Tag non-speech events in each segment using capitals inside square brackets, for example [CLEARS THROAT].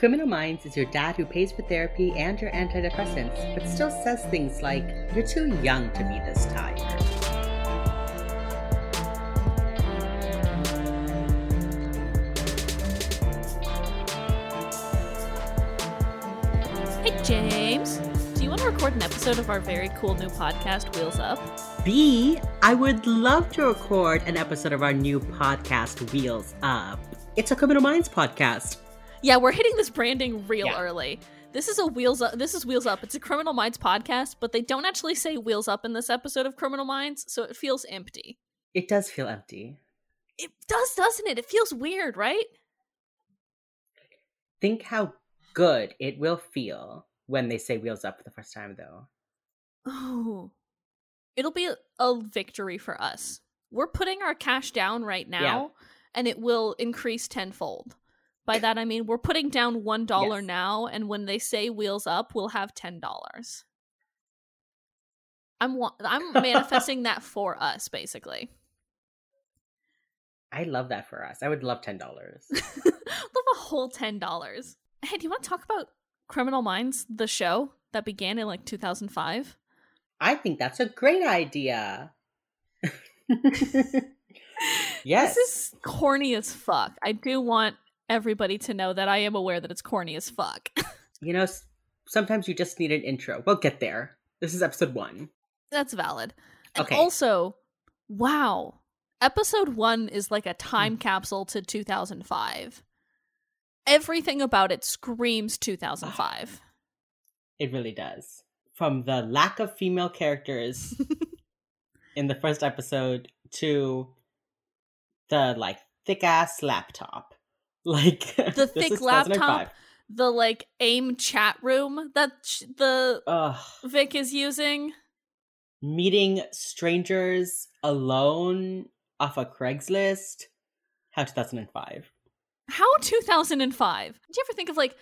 Criminal Minds is your dad who pays for therapy and your antidepressants, but still says things like, You're too young to be this tired. Hey, James. Do you want to record an episode of our very cool new podcast, Wheels Up? B, I would love to record an episode of our new podcast, Wheels Up. It's a Criminal Minds podcast. Yeah, we're hitting this branding real Yeah. early. This is a Wheels Up. This is Wheels Up. It's a Criminal Minds podcast, but they don't actually say Wheels Up in this episode of Criminal Minds, so it feels empty. It does feel empty. It does, doesn't it? It feels weird, right? Think how good it will feel when they say Wheels Up for the first time, though. Oh, it'll be a, a victory for us. We're putting our cash down right now, and it will increase tenfold. By that I mean we're putting down one dollar Yes. now, and when they say wheels up, we'll have ten dollars. I'm wa- I'm [LAUGHS] manifesting that for us, basically. I love that for us. I would love $10. [LAUGHS] love a whole ten dollars. Hey, do you want to talk about Criminal Minds, the show that began in like 2005? I think that's a great idea. [LAUGHS] yes. This is corny as fuck. I do want everybody to know that I am aware that it's corny as fuck. [LAUGHS] You know, sometimes you just need an intro. We'll get there. This is episode one. That's valid. And Okay. also, wow. Episode 1 is like a hmm. time capsule to 2005. Everything about it screams 2005. [SIGHS] It really does. From the lack of female characters [LAUGHS] in the first episode to the like thick ass laptop. Like [LAUGHS] The thick laptop? the like AIM chat room that sh- the Ugh. Vic is using. Meeting strangers alone off a Craigslist. How 2005. How 2005? Did you ever think of like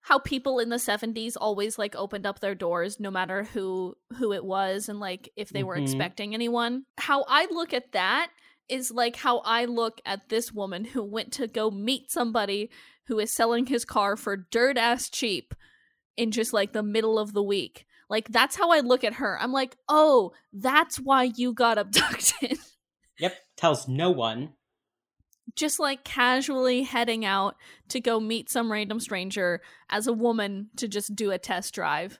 how people in the 70s always like opened up their doors no matter who who it was and like if they were Mhm. expecting anyone? How I look at that is like how I look at this woman who went to go meet somebody who is selling his car for dirt ass cheap in just like the middle of the week. Like that's how I look at her. I'm like, "Oh, that's why you got [LAUGHS] abducted." Yep. Tells no one. just like casually heading out to go meet some random stranger as a woman to just do a test drive.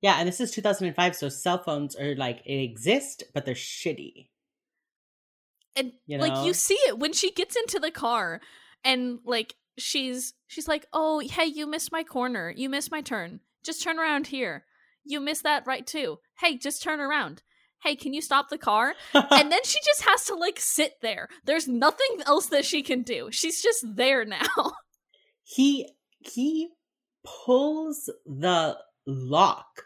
Yeah, and this is 2005, so cell phones are like, it exist, but they're shitty. And You like you see it when she gets into the car and like she's she's like, "Oh, hey, you missed my corner. You missed my turn. Just turn around here. You missed that right too. Hey, just turn around. Hey, can you stop the car?" and [LAUGHS] then she just has to like sit there. There's nothing else that she can do. She's just there now. [LAUGHS] he he pulls the lock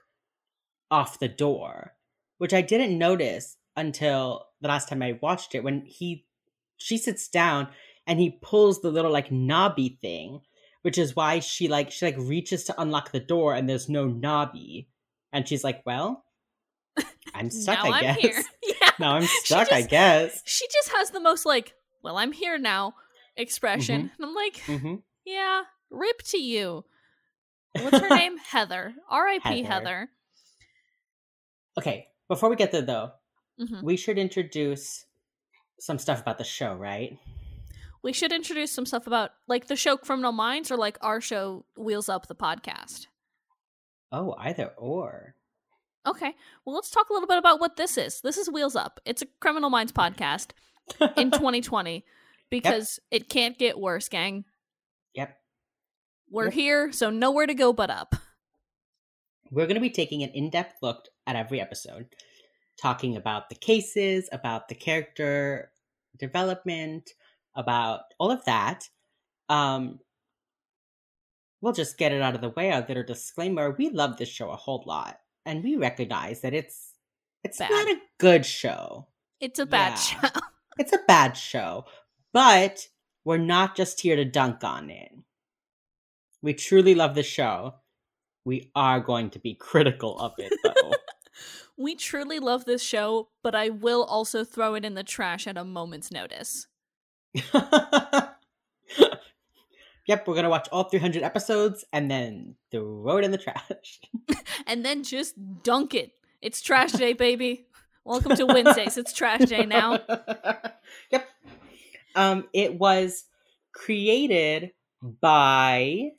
off the door which i didn't notice until the last time i watched it when he she sits down and he pulls the little like knobby thing which is why she like she like reaches to unlock the door and there's no knobby and she's like well i'm [LAUGHS] stuck i I'm guess here. [LAUGHS] Yeah. now i'm [LAUGHS] stuck i guess she just has the most like, well, I'm here now expression. Mm-hmm. And I'm like, hmm yeah, rip to you. What's her name? Heather. R.I.P. Heather. Heather. okay before we get there though Mhm. we should introduce some stuff about the show, right? We should introduce some stuff about like the show Criminal Minds or like our show Wheels Up the podcast. Oh, either or. Okay. Well, let's talk a little bit about what this is. This is Wheels Up. It's a Criminal Minds podcast in [LAUGHS] 2020 because it can't get worse, gang. yep. We're Yep. here, so nowhere to go but up. We're going to be taking an in depth look at every episode, talking about the cases, about the character development, about all of that. Um, we'll just get it out of the way. Our little disclaimer: we love this show a whole lot, and we recognize that it's it's Bad. not a good show. It's a bad Yeah. show. [LAUGHS] It's a bad show, but we're not just here to dunk on it. We truly love the show. We are going to be [LAUGHS] critical of it, though. [LAUGHS] We truly love this show, but I will also throw it in the trash at a moment's notice. [LAUGHS] Yep, we're gonna watch all 300 episodes and then throw it in the trash. [LAUGHS] and then just dunk it. It's trash day, baby. Welcome to Wednesdays. It's trash day now. [LAUGHS] yep. Um, it was created by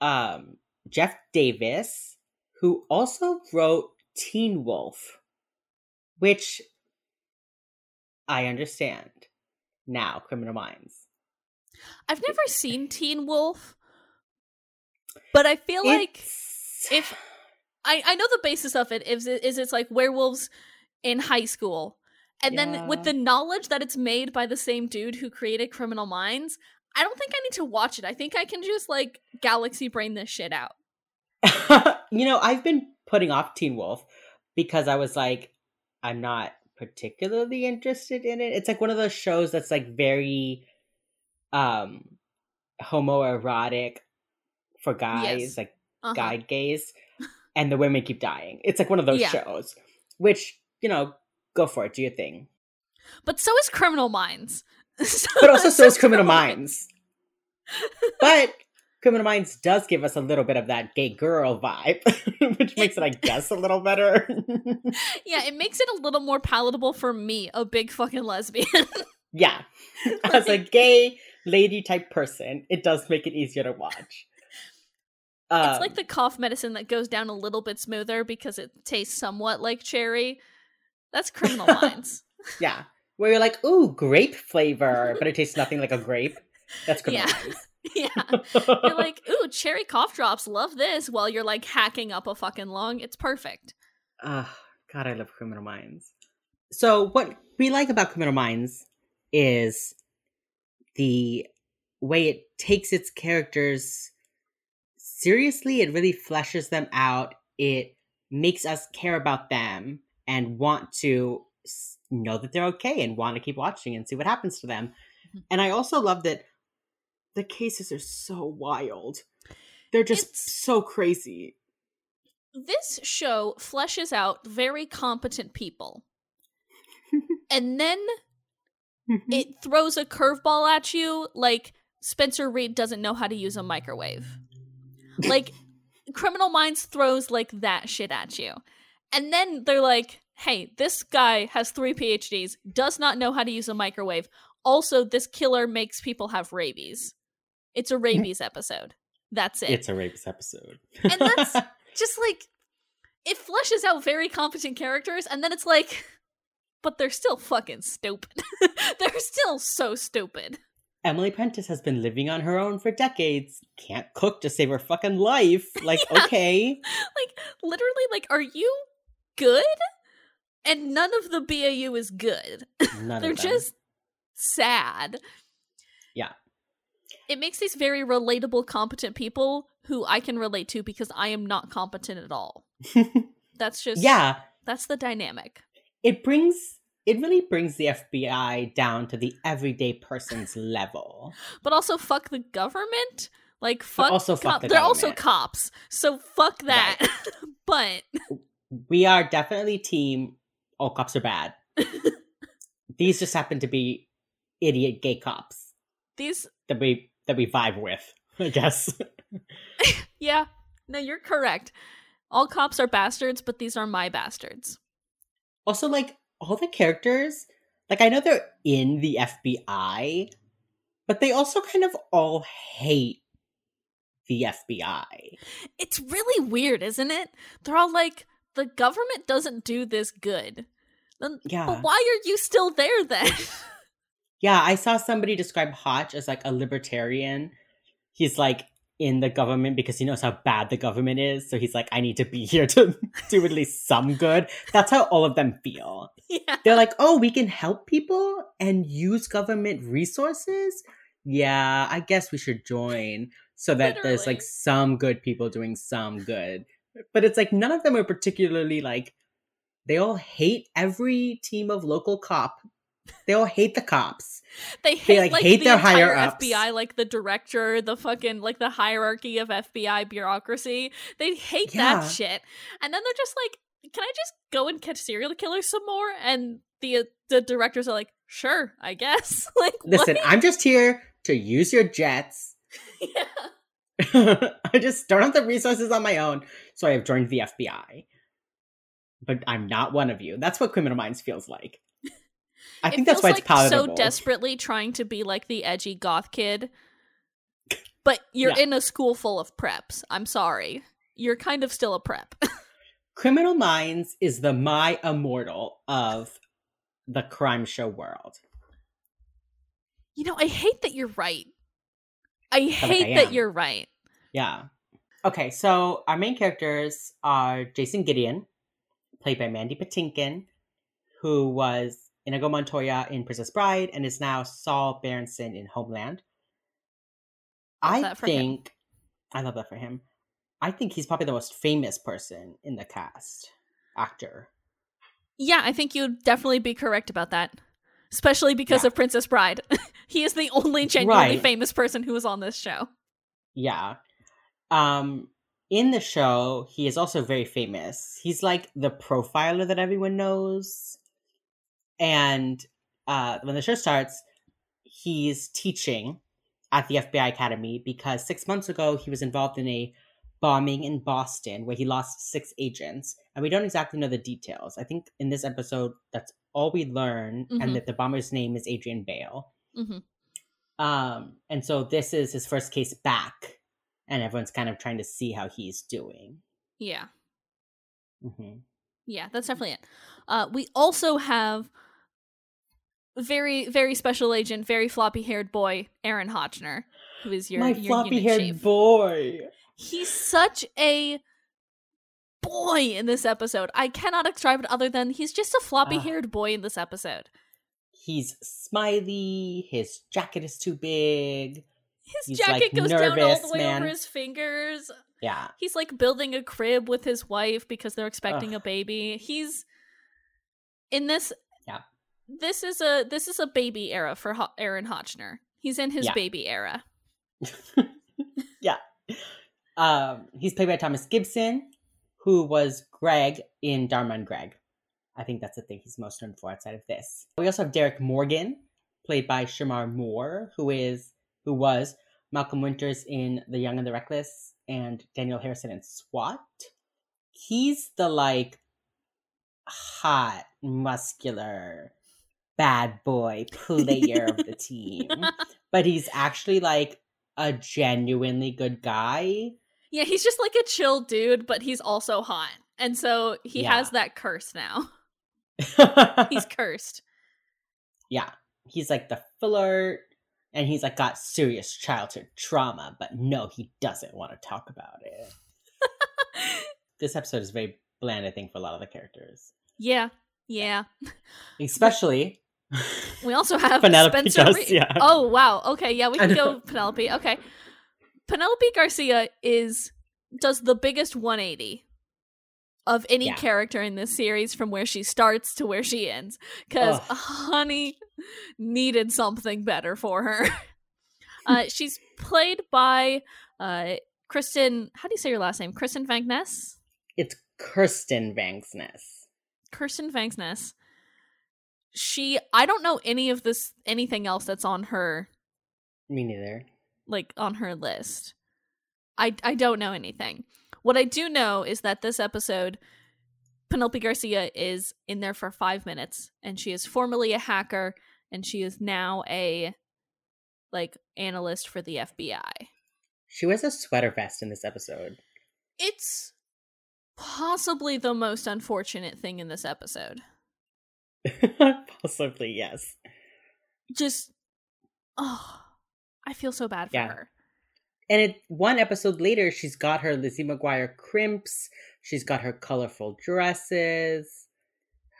um Jeff Davis, who also wrote Teen Wolf, which I understand now, Criminal Minds. I've never seen Teen Wolf, but I feel like if I I know the basis of it is is it's like werewolves in high school. And yeah. then with the knowledge that it's made by the same dude who created Criminal Minds, I don't think I need to watch it. I think I can just like galaxy brain this shit out. [LAUGHS] you know, I've been putting off Teen Wolf because I was like, I'm not particularly interested in it. It's like one of those shows that's like very um homoerotic for guys, yes. like uh-huh. guy gays, and the women keep dying. It's like one of those yeah. shows. Which, you know, go for it, do your thing. But so is Criminal Minds. so [LAUGHS] but also so is Criminal Minds. but Criminal Minds does give us a little bit of that gay girl vibe, [LAUGHS] which makes it, I [LAUGHS] guess, a little better. [LAUGHS] yeah, it makes it a little more palatable for me, a big fucking lesbian. yeah. As a gay lady type person, it does make it easier to watch. Um, it's like um, the cough medicine that goes down a little bit smoother because it tastes somewhat like cherry. That's Criminal Minds. yeah. Where you're like, ooh, grape flavor, but it tastes nothing like a grape. That's Criminal yeah. Minds. [LAUGHS] yeah. You're like, [LAUGHS] ooh, cherry cough drops, love this, while you're like hacking up a fucking lung. It's perfect. Ah, uh, God, I love Criminal Minds. So, what we like about Criminal Minds is the way it takes its characters seriously. It really fleshes them out. It makes us care about them and want to know that they're okay and want to keep watching and see what happens to them. Mm-hmm. And I also love that the cases are so wild. They're just it's, so crazy. This show fleshes out very competent people. [LAUGHS] and then mm-hmm. it throws a curveball at you like Spencer Reid doesn't know how to use a microwave. Like Criminal Minds throws like that shit at you. And then they're like, "Hey, this guy has 3 PhDs, does not know how to use a microwave. Also, this killer makes people have rabies." It's a rabies episode. That's it. It's a rabies episode. and that's [LAUGHS] just like it fleshes out very competent characters and then it's like [LAUGHS] but they're still fucking stupid. [LAUGHS] they're still so stupid. Emily Prentiss has been living on her own for decades. Can't cook to save her fucking life. Like, yeah. okay. Like, literally, like, are you good? And none of the BAU is good. None of them. They're just sad. Yeah it makes these very relatable, competent people who I can relate to because I am not competent at all. [LAUGHS] that's just yeah. That's the dynamic. It brings it really brings the FBI down to the everyday person's [LAUGHS] level. But also fuck the government. Like fuck. But also fuck the They're government. also cops, so fuck that. Right. [LAUGHS] but we are definitely team. All cops are bad. These just happen to be idiot gay cops. These that we that we vibe with, [LAUGHS] I guess. [LAUGHS] yeah. No, you're correct. All cops are bastards, but these are my bastards. Also, like, all the characters, like, I know they're in the FBI, but they also kind of all hate the FBI. It's really weird, isn't it? They're all like, the government doesn't do this good. Then, yeah. But why are you still there then? [LAUGHS] Yeah, I saw somebody describe Hotch as like a libertarian. He's like in the government because he knows how bad the government is. So he's like, I need to be here to [LAUGHS] do at least some good. That's how all of them feel. [LAUGHS] Yeah. They're like, oh, we can help people and use government resources. Yeah, I guess we should join so that Literally. there's like some good people doing some good. But it's like none of them are particularly like, they all hate every team of local cop they all hate the cops. They hate, they, like, like, hate the their higher ups. FBI, like the director, the fucking like the hierarchy of FBI bureaucracy. They hate yeah. that shit. And then they're just like, "Can I just go and catch serial killers some more?" And the uh, the directors are like, "Sure, I guess." [LAUGHS] like, listen, what? I'm just here to use your jets [LAUGHS] yeah. [LAUGHS] I just don't have the resources on my own, so I have joined the FBI. But I'm not one of you. That's what Criminal Minds feels like. I It think that's feels why it's like palatable. so desperately trying to be like the edgy goth kid. But you're Yeah. in a school full of preps. I'm sorry. You're kind of still a prep. [LAUGHS] Criminal Minds is the my immortal of the crime show world. you know, I hate that you're right. I like hate I that you're right. Yeah. Okay, so our main characters are Jason Gideon, played by Mandy Patinkin, who was Inigo Montoya in Princess Bride and is now Saul Berenson in Homeland. I for him. think I love that for him. I think he's probably the most famous person in the cast. Actor. Yeah, I think you'd definitely be correct about that. Especially because Yeah. of Princess Bride. [LAUGHS] he is the only genuinely Right. famous person who was on this show. Yeah. Um in the show, he is also very famous. He's like the profiler that everyone knows. And uh when the show starts, he's teaching at the FBI Academy because 6 months ago he was involved in a bombing in Boston where he lost 6 agents, and we don't exactly know the details. I think in this episode that's all we learn Mhm. and that the bomber's name is Adrian Bale. hmm Um, and so this is his first case back, and everyone's kind of trying to see how he's doing. Yeah. hmm Yeah, that's definitely it. Uh, we also have very, very special agent, very floppy haired boy, Aaron Hotchner, who is your My your floppy haired boy. He's such a boy in this episode. I cannot describe it other than he's just a floppy haired ah. boy in this episode. He's smiley. His jacket is too big. His He's, jacket like, goes down all the way man. over his fingers. Yeah. He's like building a crib with his wife because they're expecting Ugh. a baby. He's in this. This is a this is a baby era for Ho- Aaron Hotchner. He's in his Yeah. baby era. [LAUGHS] yeah. Um, he's played by Thomas Gibson, who was Greg in Dharma and Greg. I think that's the thing he's most known for outside of this. We also have Derek Morgan, played by Shemar Moore, who is who was Malcolm Winters in The Young and the Restless and Daniel Harrison in SWAT. He's the like hot, muscular, bad boy player of the team. But he's actually like a genuinely good guy. Yeah, he's just like a chill dude, but he's also hot, and so he Yeah. has that curse now. He's [LAUGHS] cursed. yeah, he's like the flirt, and he's like got serious childhood trauma, but no, he doesn't want to talk about it. [LAUGHS] This episode is very bland, I think, for a lot of the characters, yeah, yeah. [LAUGHS] especially We also have Penelope Spencer. does, Reid. yeah. Oh wow. Okay, yeah, we can go Penelope. Okay, Penelope Garcia is does the biggest 180 of any Yeah. character in this series from where she starts to where she ends. Because Honey needed something better for her. [LAUGHS] uh, she's played by uh, Kristen. How do you say your last name? Kristen Vankness. it's Kirsten Vangsness. Kirsten Vangsness. She. I don't know any of this. Anything else that's on her Me neither. like on her list. I I don't know anything. What I do know is that this episode Penelope Garcia is in there for 5 minutes and she is formerly a hacker and she is now a like analyst for the FBI. She wears a sweater vest in this episode. It's possibly the most unfortunate thing in this episode. [LAUGHS] Possibly, yes. Just oh, I feel so bad for Yeah. her. And it one episode later, she's got her Lizzie McGuire crimps. She's got her colorful dresses,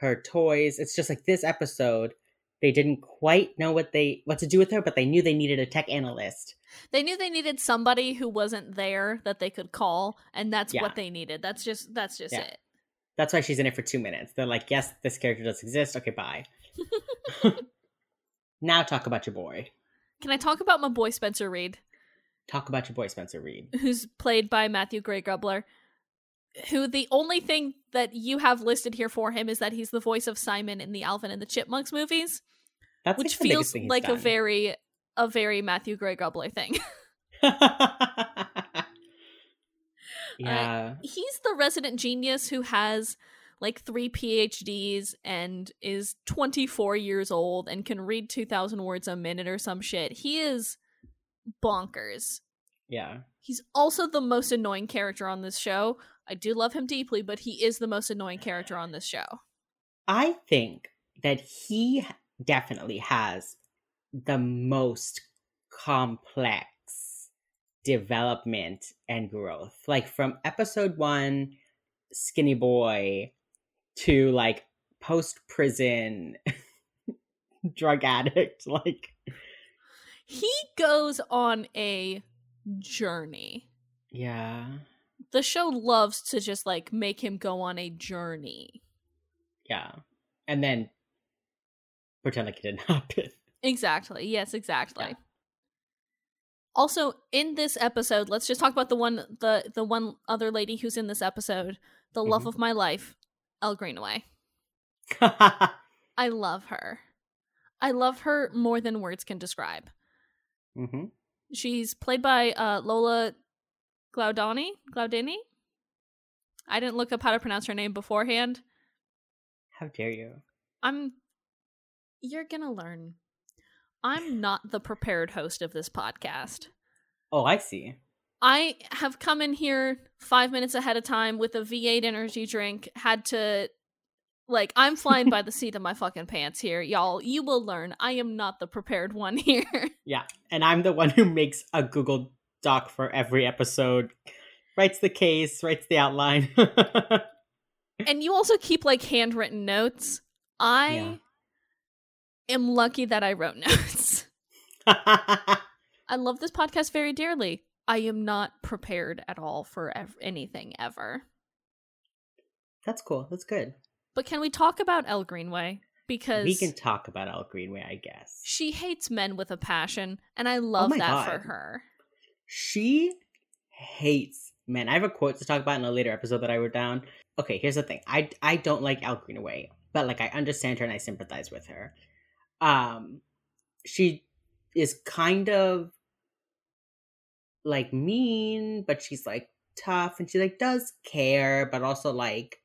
her toys. It's just like this episode, they didn't quite know what they what to do with her, but they knew they needed a tech analyst. They knew they needed somebody who wasn't there that they could call, and that's Yeah. what they needed. That's just that's just Yeah. it. That's why she's in it for two minutes. They're like, yes, this character does exist. Okay, bye. [LAUGHS] [LAUGHS] now talk about your boy. Can I talk about my boy Spencer Reid, Talk about your boy Spencer Reid. who's played by Matthew Gray Gubler? Who the only thing that you have listed here for him is that he's the voice of Simon in the Alvin and the Chipmunks movies, That's which like feels like a very a very Matthew Gray Gubler thing. [LAUGHS] Uh, yeah. He's the resident genius who has like three PhDs and is 24 years old and can read 2,000 words a minute or some shit. He is bonkers. yeah. He's also the most annoying character on this show. I do love him deeply, but he is the most annoying character on this show. I think that he definitely has the most complex development and growth. Like from episode one, skinny boy, to like post prison [LAUGHS] drug addict. [LAUGHS] Like, He goes on a journey. yeah. The show loves to just like make him go on a journey. Yeah. And then pretend like it didn't [LAUGHS] happen. Exactly. Yes, exactly. Yeah. Also, in this episode, let's just talk about the one the the one other lady who's in this episode, the love Mhm. of my life, Elle Greenaway. [LAUGHS] I love her. I love her more than words can describe. hmm She's played by uh, Lola Glaudani. Glaudini. I didn't look up how to pronounce her name beforehand. How dare you? I'm. You're gonna learn. I'm not the prepared host of this podcast. Oh, I see. I have come in here five minutes ahead of time with a V8 energy drink. Had to, like, I'm flying by the [LAUGHS] seat of my fucking pants here, y'all. You will learn. I am not the prepared one [LAUGHS] here. Yeah. And I'm the one who makes a Google Doc for every episode, writes the case, writes the outline. [LAUGHS] and you also keep like handwritten notes. I Yeah. Am lucky that I wrote [LAUGHS] notes. I love this podcast very dearly. I am not prepared at all for ev- anything ever. That's cool. That's good. But can we talk about Elle Greenway? Because We can talk about Al Greenway, I guess. she hates men with a passion, and I oh love my that for her. She hates men. I have a quote to talk about in a later episode that I wrote down. Okay, here's the thing. I I don't like Al Greenway, but like I understand her and I sympathize with her. Um she is kind of like mean, but she's like tough and she like does care, but also like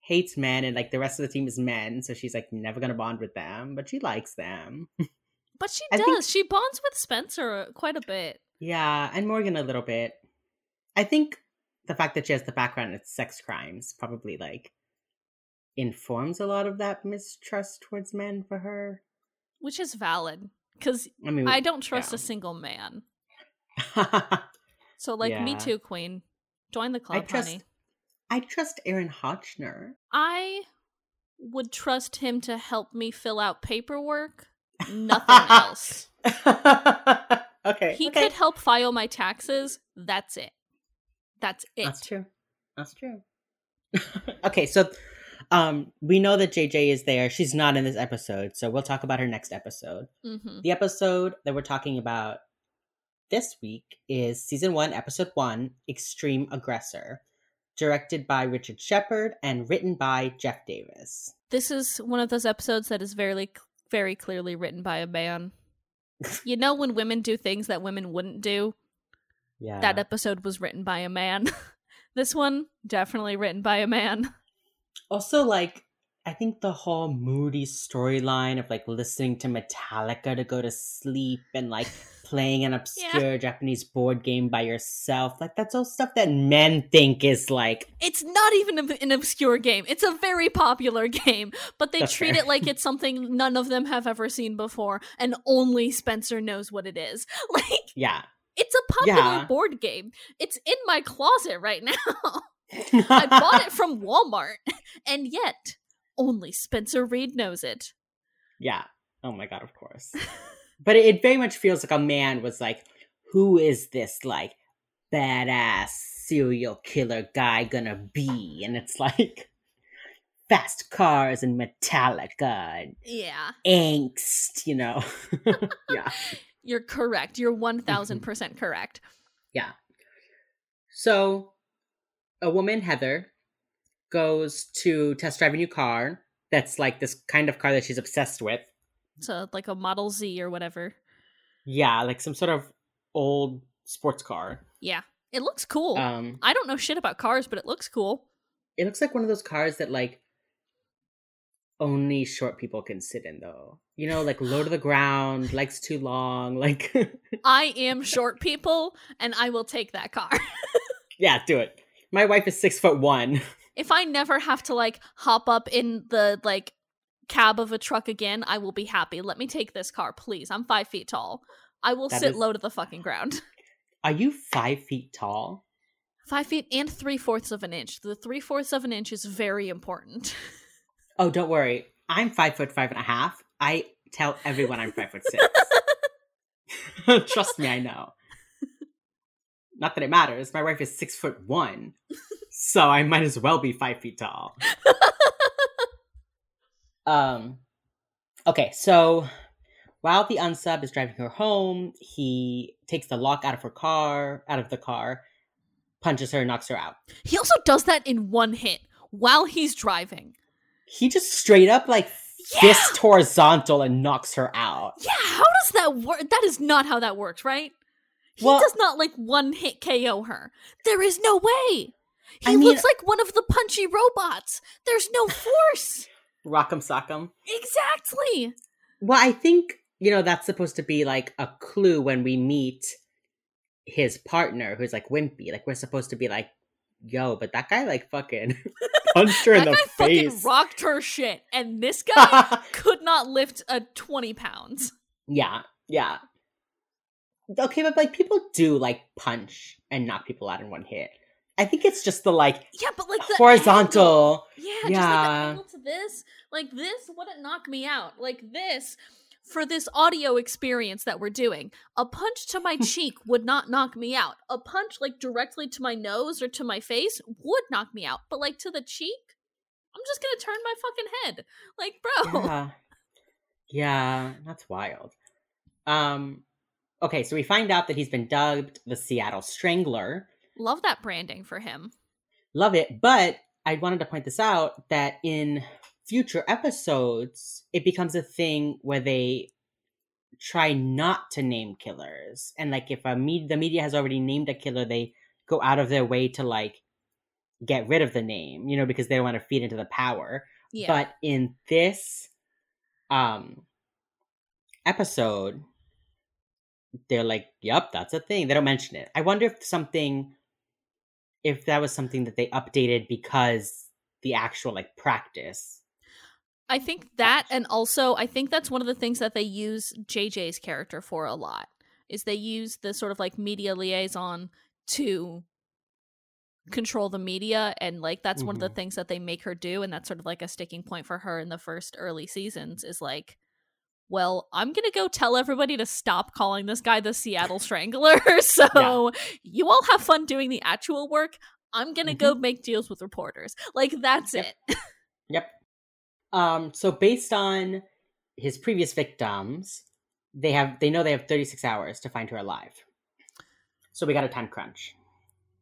hates men and like the rest of the team is men, so she's like never gonna bond with them, but she likes them. But she [LAUGHS] does. think- She bonds with Spencer quite a bit. Yeah, and Morgan a little bit. I think the fact that she has the background in sex crimes probably like informs a lot of that mistrust towards men for her. Which is valid. Because I mean, I don't trust yeah. a single man. [LAUGHS] So, like, me too, Queen. Join the club, trust- honey. I trust Aaron Hotchner. I would trust him to help me fill out paperwork. Nothing else. [LAUGHS] okay, He okay. could help file my taxes. That's it. That's it. That's true. That's true. [LAUGHS] okay, so um we know that JJ is there. She's not in this episode, so we'll talk about her next episode. hmm The episode that we're talking about this week is season one, episode one, Extreme Aggressor, directed by Richard Shepard and written by Jeff Davis. This is one of those episodes that is very, very clearly written by a man. [LAUGHS] you know, when women do things that women wouldn't do, Yeah. that episode was written by a man. [LAUGHS] this one, definitely written by a man. Also, like, I think the whole moody storyline of like listening to Metallica to go to sleep and like [LAUGHS] playing an obscure Japanese board game by yourself, like, that's all stuff that men think is like, It's not even an obscure game. It's a very popular game, but they That's treat fair. it like it's [LAUGHS] something none of them have ever seen before, and only Spencer knows what it is. [LAUGHS] Like, yeah. it's a popular Yeah. board game. It's in my closet right now. I bought it [LAUGHS] from Walmart, and yet only Spencer Reid knows it. Yeah. Oh my god, of course. [LAUGHS] but it, it very much feels like a man was like, who is this like badass serial killer guy gonna be? And it's like [LAUGHS] fast cars and Metallica and Yeah, angst, you know. yeah. you're correct. You're one Mm-hmm. thousand percent correct. Yeah. So a woman, Heather, goes to test drive a new car that's like this kind of car that she's obsessed with. So like a Model Z or whatever. Yeah, like some sort of old sports car. Yeah. It looks cool. Um, I don't know shit about cars, but it looks cool. it looks like one of those cars that like only short people can sit in, though. You know, like low to the ground, [SIGHS] legs too long. [LAUGHS] Like, I am short people, and I will take that car. [LAUGHS] yeah, do it. My wife is six foot one. [LAUGHS] if I never have to like hop up in the like cab of a truck again, I will be happy. Let me take this car, please. I'm five feet tall. I will That sit is- low to the fucking ground. [LAUGHS] Are you five feet tall? Five feet and three fourths of an inch. The three fourths of an inch is very important. [LAUGHS] Oh, don't worry. I'm five foot five and a half. I tell everyone I'm five foot six. Trust me, I know. Not that it matters. My wife is six foot one, so I might as well be five feet tall. [LAUGHS] Um. Okay, so while the unsub is driving her home, he takes the lock out of her car, out of the car, punches her, knocks her out. he also does that in one hit while he's driving. He just straight up like Yeah! fist horizontal and knocks her out. Yeah, how does that work? That is not how that works, right? He Well- does not like one hit KO her. There is no way. He I mean- looks like one of the punchy robots. There's no [LAUGHS] force. Rock'em sock'em. exactly. Well, I think, you know, that's supposed to be like a clue when we meet his partner who's like wimpy. Like we're supposed to be like, yo, but that guy like fucking [LAUGHS] punched her in that the guy fucking face. rocked her shit, and this [LAUGHS] guy could not lift a twenty pounds. yeah, yeah. Okay, but like people do like punch and knock people out in one hit. I think it's just the like Yeah, but like the angle- horizontal. Yeah, just like Yeah. the angle to this, like this wouldn't knock me out. Like this, for this audio experience that we're doing, a punch to my [LAUGHS] cheek would not knock me out. A punch like directly to my nose or to my face would knock me out. But like to the cheek, I'm just gonna turn my fucking head. Like, bro. Yeah. Yeah, that's wild. Um okay, so we find out that he's been dubbed the Seattle Strangler. Love that branding for him. Love it, but I wanted to point this out that in future episodes it becomes a thing where they try not to name killers. And like if a me- the media has already named a killer, they go out of their way to like get rid of the name, you know, because they don't want to feed into the power. Yeah. But in this um episode, they're like, "Yep, that's a thing." They don't mention it. I wonder if something, if that was something that they updated because the actual like practice. I think that, and also I think that's one of the things that they use JJ's character for a lot. Is they use the sort of like media liaison to control the media, and like that's one of the Mhm. things that they make her do, and that's sort of like a sticking point for her in the first early seasons. Is like, well, I'm gonna go tell everybody to stop calling this guy the Seattle Strangler. [LAUGHS] so you all have fun doing the actual work. I'm gonna go make deals with reporters. Like that's Yep. it. Yep. Um. So based on his previous victims, they have they know they have thirty six hours to find her alive. So we got a time crunch.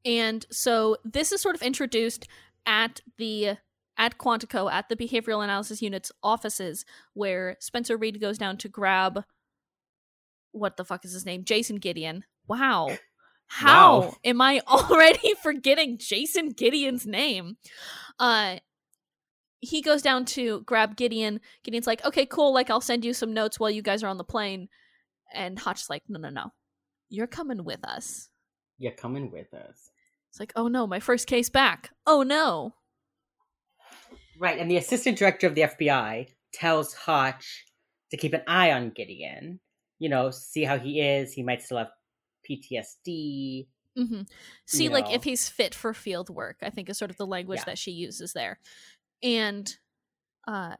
And so this is sort of introduced at the at Quantico at the behavioral analysis unit's offices where Spencer Reid goes down to grab what the fuck is his name? Jason Gideon. Wow. How Wow. am I [LAUGHS] already forgetting Jason Gideon's name? Uh he goes down to grab Gideon. Gideon's like, "Okay, cool. Like I'll send you some notes while you guys are on the plane." And Hotch's like, "No, no, no. You're coming with us." You're coming with us. It's like, oh no, my first case back. Oh no. Right, and the assistant director of the FBI tells Hotch to keep an eye on Gideon. You know, see how he is. He might still have PTSD. hmm See, You like, know. if he's fit for field work, I think is sort of the language Yeah. that she uses there. And uh,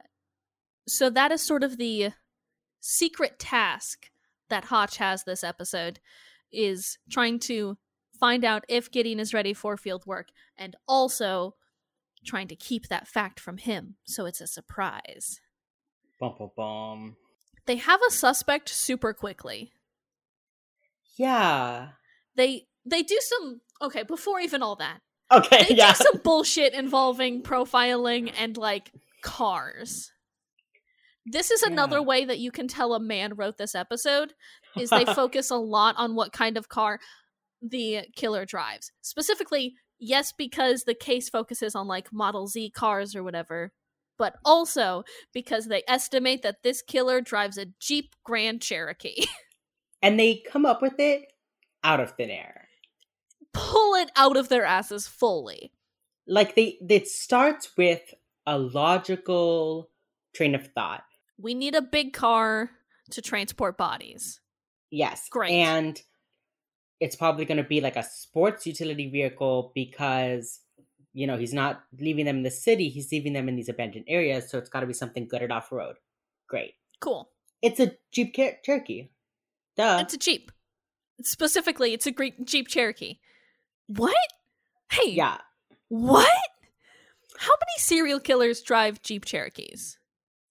so that is sort of the secret task that Hotch has this episode is trying to find out if Gideon is ready for field work and also trying to keep that fact from him so it's a surprise. Bum bum bum. They have a suspect super quickly. Yeah. they they do some okay before even all that Okay. they yeah. do some bullshit involving profiling and like cars this is another Yeah. way that you can tell a man wrote this episode is they [LAUGHS] focus a lot on what kind of car the killer drives. Specifically, yes, because the case focuses on like Model Z cars or whatever, but also because they estimate that this killer drives a Jeep Grand Cherokee. [LAUGHS] and they come up with it out of thin air. Pull it out of their asses fully. Like they it starts with a logical train of thought. We need a big car to transport bodies. Yes. Great. And it's probably going to be like a sports utility vehicle because you know he's not leaving them in the city he's leaving them in these abandoned areas so it's got to be something good at off-road great Cool. it's a jeep Cher- cherokee duh It's a Jeep. Specifically, it's a great Jeep Cherokee. What? Hey, yeah what? How many serial killers drive Jeep Cherokees?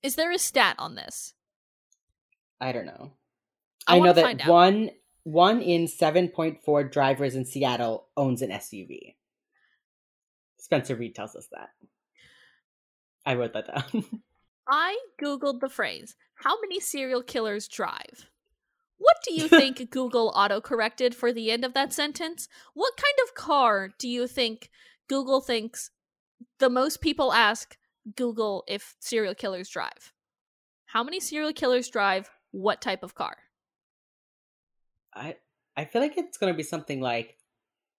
Is there a stat on this? i don't know I i, know that one one in 7.4 drivers in seattle owns an suv spencer reid tells us that i wrote that down [LAUGHS] I googled the phrase, how many serial killers drive? What do you think [LAUGHS] Google autocorrected for the end of that sentence? What kind of car do you think Google thinks the most people ask Google if serial killers drive? How many serial killers drive what type of car? I i feel like it's going to be something like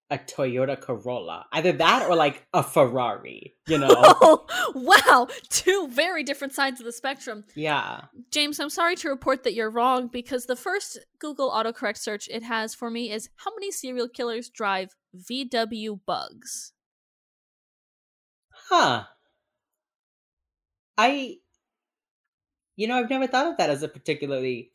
a toyota corolla either that or like a ferrari you [LAUGHS] know Oh, wow. Two very different sides of the spectrum. yeah James, I'm sorry to report that you're wrong because the first Google autocorrect search it has for me is how many serial killers drive VW bugs? Huh. I you know, I've never thought of that as a particularly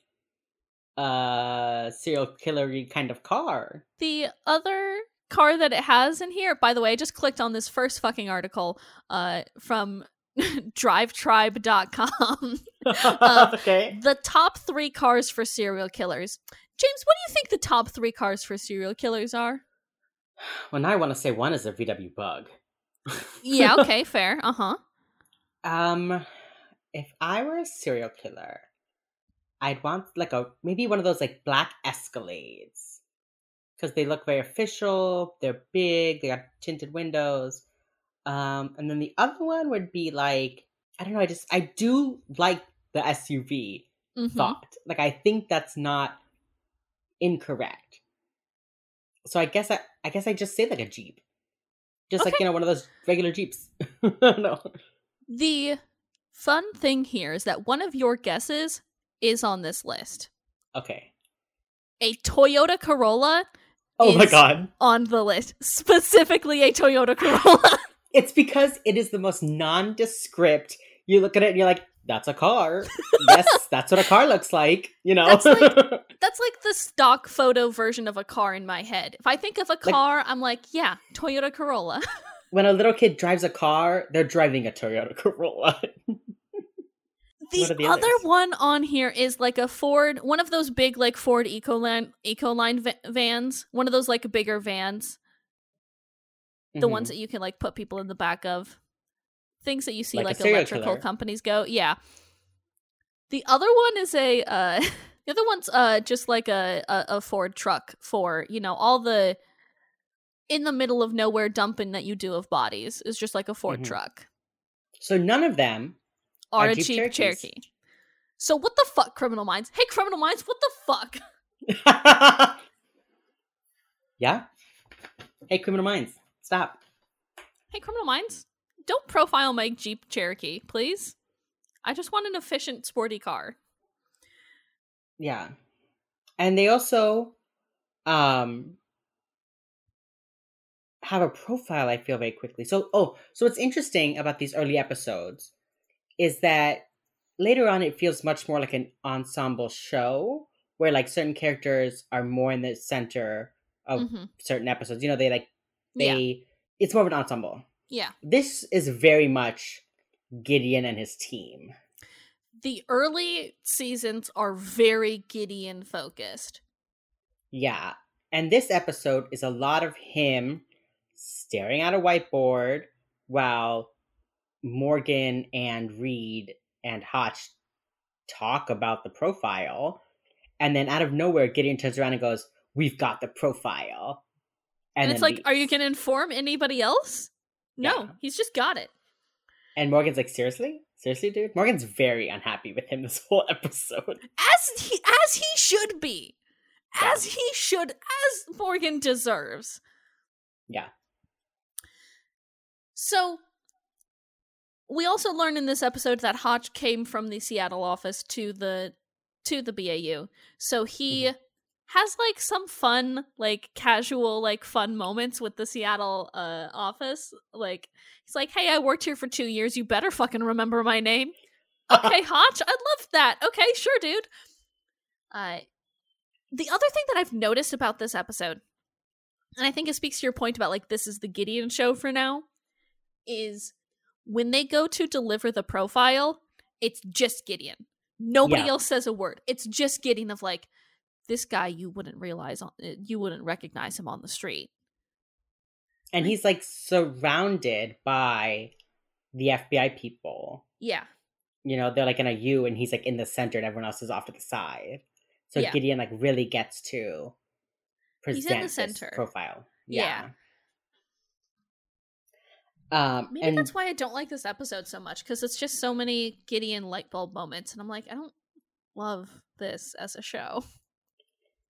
uh serial killery kind of car. The other car that it has in here, by the way, I just clicked on this first fucking article uh, from [LAUGHS] drivetribe.com. [LAUGHS] Uh, okay. the top three cars for serial killers. James, what do you think the top three cars for serial killers are? Well now I want to say one is a VW bug. Yeah, okay, [LAUGHS] fair. Uh huh. Um if I were a serial killer, I'd want like a maybe one of those like black escalades. Cuz they look very official, they're big, they got tinted windows. Um and then the other one would be like I don't know, I just I do like the SUV Mhm. thought. Like I think that's not incorrect. So I guess I I guess I just say like a Jeep. Just like, you know, one of those regular Jeeps. [LAUGHS] no. The fun thing here is that one of your guesses is on this list. Okay. A Toyota Corolla Oh my god. on the list, specifically a Toyota Corolla. [LAUGHS] It's because it is the most nondescript. You look at it and you're like, that's a car. [LAUGHS] yes, that's what a car looks like, you know? That's like- [LAUGHS] That's like the stock photo version of a car in my head. If I think of a car, I'm like, yeah, Toyota Corolla. when a little kid drives a car, they're driving a Toyota Corolla. The, the other others? one on here is like a Ford, one of those big like Ford Ecoline Ecoline va- vans, one of those like bigger vans, the Mhm. ones that you can like put people in the back of. Things that you see Like like, electrical killer. companies go. Yeah. The other one is a uh [LAUGHS] the other one's uh just like a, a a Ford truck for, you know, all the in the middle of nowhere dumping that you do of bodies is just like a Ford Mhm. truck. So none of them Are a Jeep Jeep Cherokee. So what the fuck, Criminal Minds? Hey Criminal Minds, what the fuck? [LAUGHS] yeah? Hey, Criminal Minds, stop. Hey Criminal Minds, don't profile my Jeep Cherokee, please. I just want an efficient sporty car. Yeah. And they also um have a profile, I feel very quickly. So oh, so what's interesting about these early episodes is that later on it feels much more like an ensemble show where like certain characters are more in the center of Mhm. certain episodes. You know, they like Yeah. they it's more of an ensemble. Yeah. This is very much Gideon and his team. The early seasons are very Gideon focused. Yeah. And this episode is a lot of him staring at a whiteboard while Morgan and Reid and Hotch talk about the profile. And then out of nowhere, Gideon turns around and goes, We've got the profile. And, then it's like, are you going to inform anybody else? No, Yeah. he's just got it. And Morgan's like, seriously? Seriously, dude? Morgan's very unhappy with him [LAUGHS] this whole episode. As he as he should be. Yeah. As he should as Morgan deserves. Yeah. So we also learn in this episode that Hotch came from the Seattle office to the to the BAU. So he Mm-hmm. has like some fun, like casual, like fun moments with the Seattle uh office. Like he's like, "Hey, I worked here for 2 years. You better fucking remember my name." [LAUGHS] Okay, Hotch, I love that. Okay, sure, dude. Uh the other thing that I've noticed about this episode, and I think it speaks to your point about like this is the Gideon show for now, is when they go to deliver the profile, it's just Gideon. Nobody Yeah. else says a word. It's just Gideon of like this guy you wouldn't realize on uh, you wouldn't recognize him on the street. And he's like surrounded by the FBI people. Yeah. You know, they're like in a U and he's like in the center and everyone else is off to the side. So Yeah. Gideon like really gets to He's present in the center. profile. Yeah. Yeah. Um Maybe and that's why I don't like this episode so much because it's just so many Gideon light bulb moments, and I'm like, I don't love this as a show.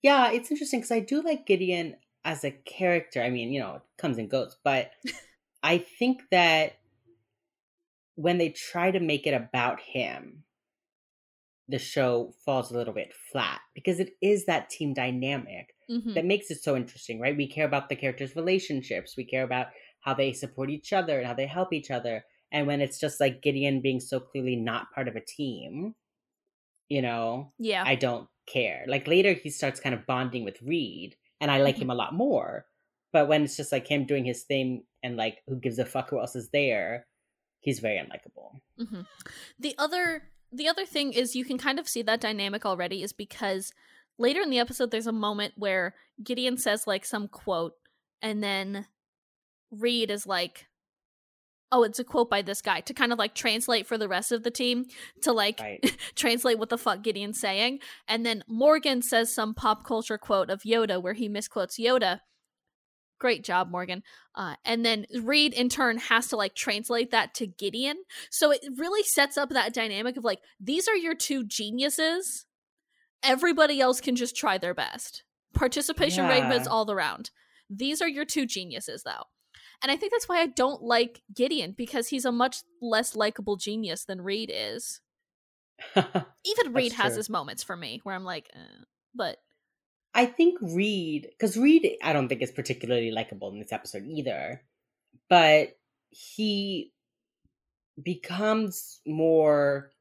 Yeah, it's interesting because I do like Gideon as a character. I mean, you know, it comes and goes, but [LAUGHS] I think that when they try to make it about him, the show falls a little bit flat because it is that team dynamic Mhm. that makes it so interesting, right? We care about the characters' relationships, we care about how they support each other and how they help each other. And when it's just like Gideon being so clearly not part of a team, you know, Yeah. I don't care. Like later, he starts kind of bonding with Reid, and I like Mhm. him a lot more. But when it's just like him doing his thing and like who gives a fuck who else is there, he's very unlikable. hmm The other the other thing is you can kind of see that dynamic already is because later in the episode there's a moment where Gideon says like some quote and then Reid is like oh it's a quote by this guy to kind of like translate for the rest of the team to like Right. [LAUGHS] translate what the fuck Gideon's saying. And then Morgan says some pop culture quote of Yoda where he misquotes Yoda. Great job morgan. Uh, and then reid in turn has to like translate that to gideon. So it really sets up that dynamic of like these are your two geniuses. Everybody else can just try their best. Participation rate Yeah. is all around. These are your two geniuses though and i think that's why i don't like gideon because he's a much less likable genius than reid is [LAUGHS] even reid has true. his moments for me where i'm like eh. but I think Reid, because Reid, I don't think is particularly likable in this episode either, but he becomes more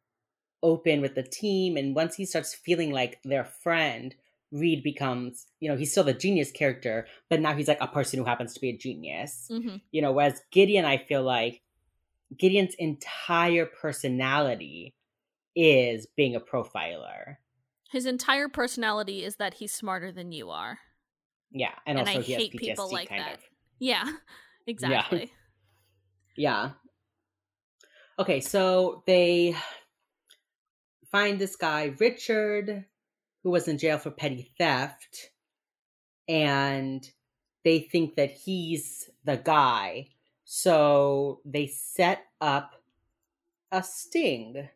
open with the team. And once he starts feeling like their friend, Reid becomes, you know, he's still the genius character, but now he's like a person who happens to be a genius. mhm. You know, whereas Gideon, I feel like Gideon's entire personality is being a profiler. His entire personality is that he's smarter than you are. Yeah, and, And also I he has hate PTSD people like kind that. of. [LAUGHS] Yeah, exactly. Yeah. Okay, so they find this guy Richard who was in jail for petty theft and they think that he's the guy. So they set up a sting.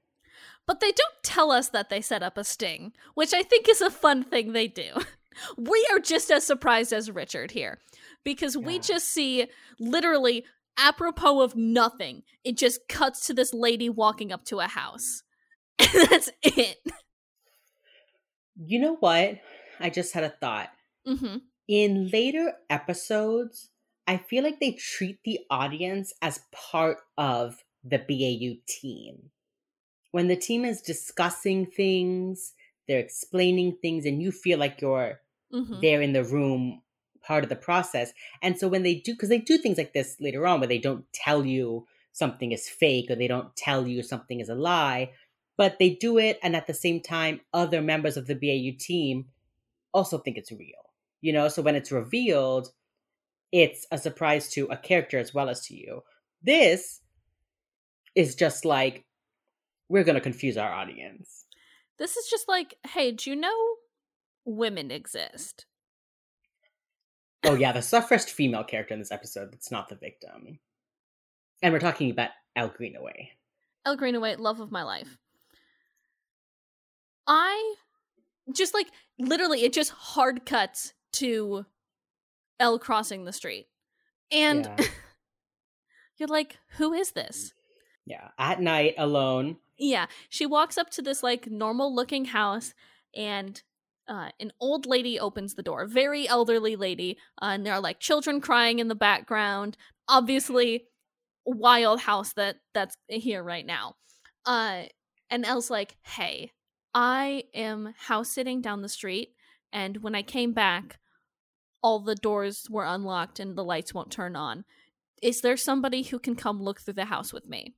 But they don't tell us that they set up a sting, which I think is a fun thing they do. [LAUGHS] We are just as surprised as Richard here because we just see literally apropos of nothing. It just cuts to this lady walking up to a house. [LAUGHS] And that's it. You know what? I just had a thought. hmm in later episodes, I feel like they treat the audience as part of the BAU team. When the team is discussing things, they're explaining things, and you feel like you're hmm there in the room, part of the process. And so when they do, because they do things like this later on where they don't tell you something is fake or they don't tell you something is a lie, but they do it, and at the same time, other members of the BAU team also think it's real. You know, so when it's revealed, it's a surprise to a character as well as to you. This is just like, we're going to confuse our audience. This is just like, hey, do you know women exist? Oh yeah, the first female character in this episode that's not the victim. And we're talking about Elle Greenaway. Elle Greenaway, love of my life. I just like literally it just hard cuts to Elle crossing the street. And Yeah. [LAUGHS] you're like, who is this? Yeah, at night alone. Yeah, she walks up to this like normal looking house, and uh, an old lady opens the door. Very elderly lady, uh, and there are like children crying in the background. Obviously, wild house that that's here right now. Uh, and Elle's like, "Hey, I am house sitting down the street, and when I came back, all the doors were unlocked and the lights won't turn on. Is there somebody who can come look through the house with me?"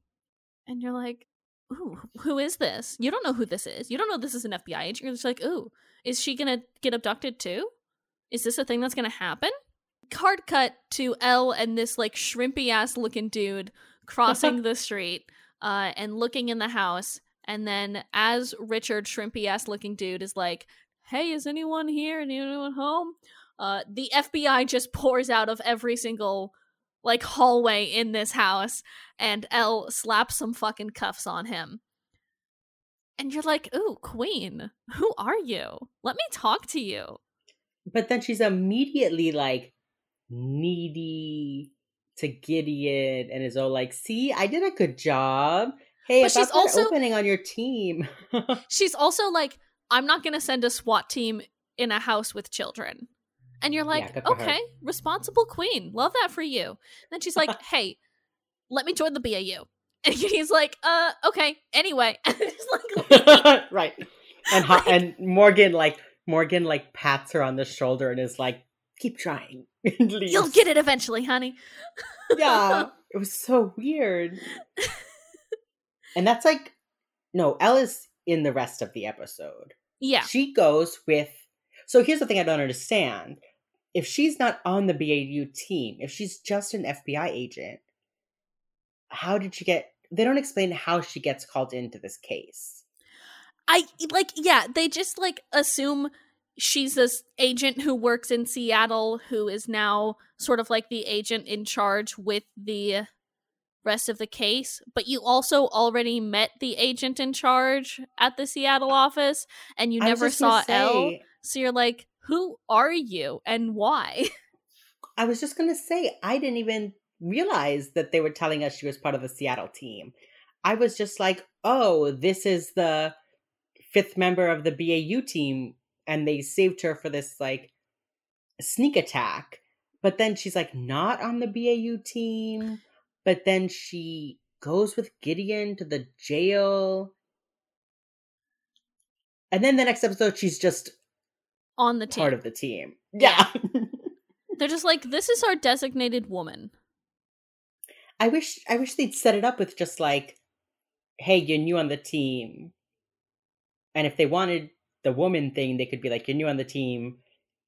And you're like, ooh, who is this? You don't know who this is. You don't know this is an FBI agent. You're just like, ooh, is she gonna get abducted too? Is this a thing that's gonna happen? Card cut to Elle and this like shrimpy ass looking dude [LAUGHS] crossing the street uh, and looking in the house. And then as Richard, shrimpy ass looking dude, is like, hey, is anyone here? Anyone home? Uh, the FBI just [LAUGHS] pours out of every single like hallway in this house and Elle slaps some fucking cuffs on him. And you're like, ooh, Queen, who are you? Let me talk to you. But then she's immediately like needy to Gideon and is all like, see, I did a good job. Hey, But she's also opening on your team. [LAUGHS] She's also like, I'm not going to send a SWAT team in a house with children. And you're like, her. okay, responsible queen. Love that for you. then she's like, [LAUGHS] hey, let me join the BAU. [LAUGHS] And he's like, uh, okay, anyway. And just like, right. And and Morgan like Morgan like pats her on the shoulder and is like, keep trying. you'll get it eventually, honey. yeah. It was so weird. And that's like no, Ella's in the rest of the episode. Yeah. She goes with So here's the thing I don't understand. If she's not on the BAU team, if she's just an FBI agent, how did she get they don't explain how she gets called into this case. I like yeah, they just like assume she's this agent who works in Seattle who is now sort of like the agent in charge with the rest of the case, but you also already met the agent in charge at the Seattle office and you never saw say- So you're like, who are you and why? [LAUGHS] I was just gonna say I didn't even realize that they were telling us she was part of the Seattle team. I was just like, oh, this is the fifth member of the BAU team, and they saved her for this like sneak attack. But then she's like not on the BAU team. But then she goes with Gideon to the jail. And then the next episode, she's just On the team. part of the team. Yeah. [LAUGHS] They're just like, this is our designated woman. I wish I wish they'd set it up with just like, hey, you're new on the team. And if they wanted the woman thing, they could be like, you're new on the team,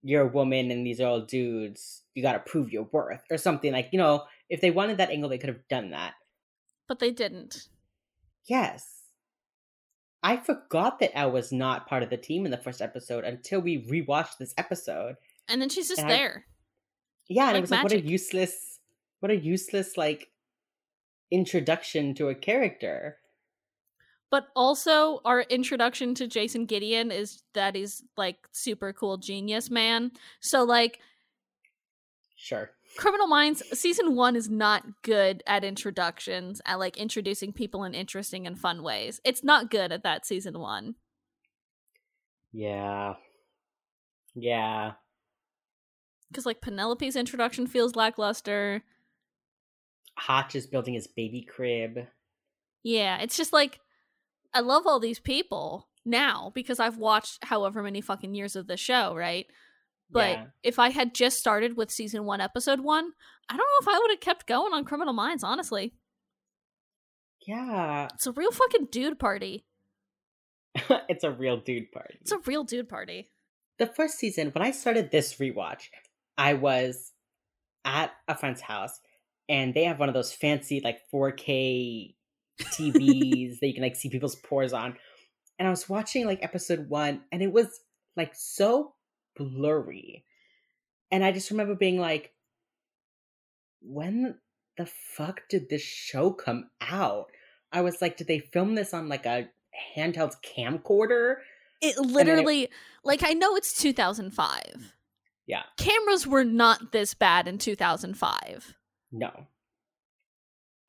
you're a woman, and these are all dudes. You gotta prove your worth. Or something like, you know, if they wanted that angle, they could have done that. But they didn't. Yes. I forgot that Elle was not part of the team in the first episode until we rewatched this episode. And then she's just And I- there. Yeah, and it was like what a useless what a useless like introduction to a character. But also, our introduction to Jason Gideon is that he's like super cool genius man. So, like, Sure. Criminal Minds season one is not good at introductions, at like introducing people in interesting and fun ways. It's not good at that season one. Yeah. Yeah. Because, like, Penelope's introduction feels lackluster. Hotch is building his baby crib. Yeah, it's just like, I love all these people now because I've watched however many fucking years of the show, right? But Yeah. if I had just started with season one, episode one, I don't know if I would have kept going on Criminal Minds, honestly. Yeah. It's a real fucking dude party. [LAUGHS] it's a real dude party. It's a real dude party. the first season, when I started this rewatch, I was at a friend's house and they have one of those fancy like 4K [LAUGHS] TVs that you can like see people's pores on. And I was watching like episode one and it was like so blurry. And I just remember being like, when the fuck did this show come out? I was like, did they film this on like a handheld camcorder? It literally, like, I know it's 2005. Yeah. Cameras were not this bad in 2005. No.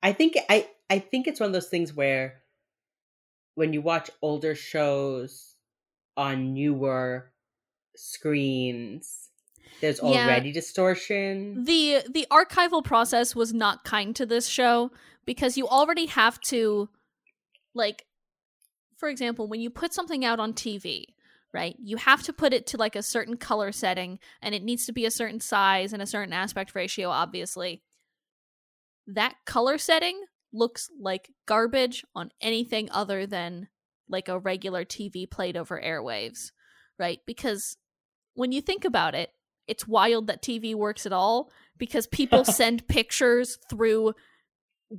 I think I I think it's one of those things where when you watch older shows on newer screens, there's Yeah. already distortion. the the archival process was not kind to this show because you already have to like for example when you put something out on tv right you have to put it to like a certain color setting and it needs to be a certain size and a certain aspect ratio obviously that color setting looks like garbage on anything other than like a regular tv played over airwaves right because when you think about it it's wild that TV works at all because people [LAUGHS] send pictures through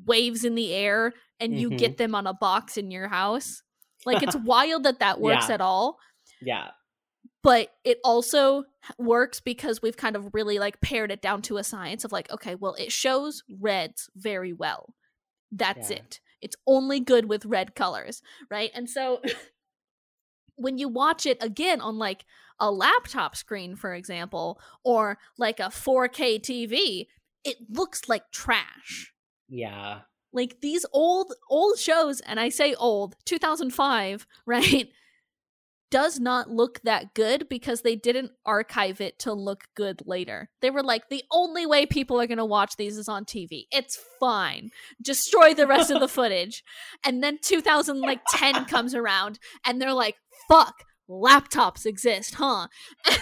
waves in the air and you Mhm. get them on a box in your house. Like it's [LAUGHS] wild that that works Yeah. at all, Yeah. but it also works because we've kind of really like pared it down to a science of like okay, well it shows reds very well. That's Yeah. it. It's only good with red colors, right? And so [LAUGHS] when you watch it again on like a laptop screen, for example, or like a 4K TV, it looks like trash. Yeah. Like these old, old shows, and I say old, 2005, [LAUGHS] right? Does not look that good because they didn't archive it to look good later. They were like, the only way people are going to watch these is on TV. It's fine. Destroy the rest of the [LAUGHS] footage. And then 2010 [LAUGHS] comes around and they're like, fuck, laptops exist, huh? [LAUGHS]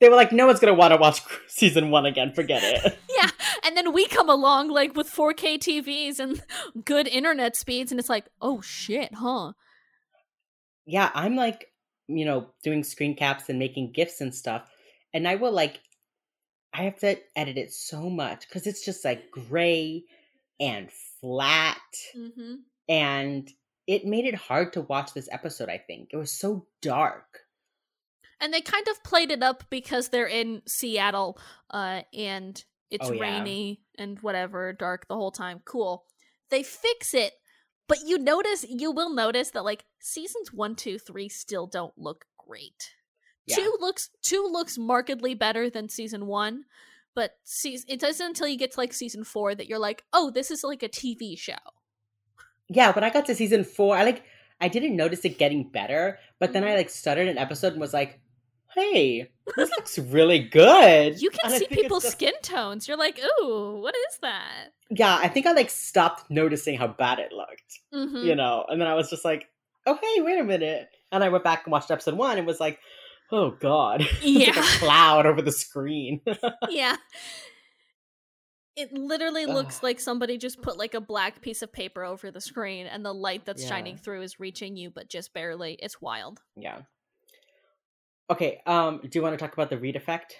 they were like, no one's gonna want to watch [LAUGHS] season one again. Forget it. [LAUGHS] yeah. And then we come along like with 4K TVs and good internet speeds, and it's like, oh shit, huh? yeah, I'm like, you know, doing screen caps and making gifs and stuff, and I will like, I have to edit it so much because it's just like gray and flat, Mm-hmm. and it made it hard to watch this episode. I think it was so dark. And they kind of played it up because they're in Seattle, uh, and it's Oh, yeah. rainy and whatever, dark the whole time. Cool. They fix it, but you notice, you will notice that like seasons one, two, three still don't look great. Yeah. Two looks two looks markedly better than season one, but season it doesn't until you get to like season four that you're like, oh, this is like a TV show. Yeah, when I got to season four, I like I didn't notice it getting better, but then I Mhm. like started an episode and was like, "Hey, this looks really good." You can And see people's just- skin tones. You're like, ooh, what is that? Yeah, I think I like stopped noticing how bad it looked, Mm-hmm. you know, and then I was just like, "Oh, hey, wait a minute," and I went back and watched episode one and was like, "Oh God, [LAUGHS] it's like Yeah. a cloud over the screen." yeah. [LAUGHS] [LAUGHS] It literally looks like somebody just put like a black piece of paper over the screen and the light that's shining through is reaching you but just barely. It's wild. yeah. Okay. Um. Do you want to talk about the Reid effect?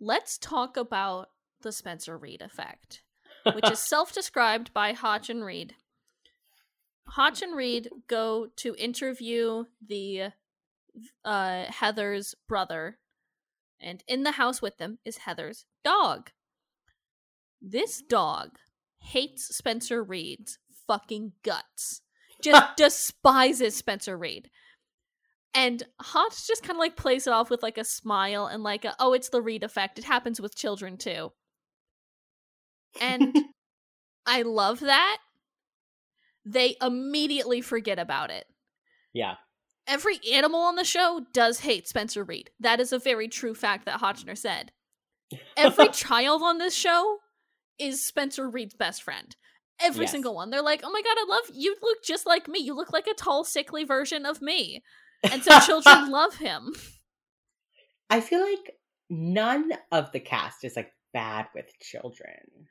Let's talk about the Spencer Reid effect, which is [LAUGHS] self-described by Hotch and Reid. Hotch and Reid go to interview the uh, Heather's brother, and in the house with them is Heather's dog. This dog hates Spencer Reid's fucking guts. [LAUGHS] Just despises Spencer Reid. And Hotch just kind of like plays it off with like a smile and like, a, oh, it's the Reid effect. It happens with children too. And [LAUGHS] I love that. They immediately forget about it. yeah. Every animal on the show does hate Spencer Reid. That is a very true fact that Hotchner said. [LAUGHS] Every child on this show is Spencer Reid's best friend. Every Yes. single one. They're like, oh my god, I love you. Look just like me. You look like a tall, sickly version of me. And so children [LAUGHS] love him. I feel like none of the cast is like bad with children.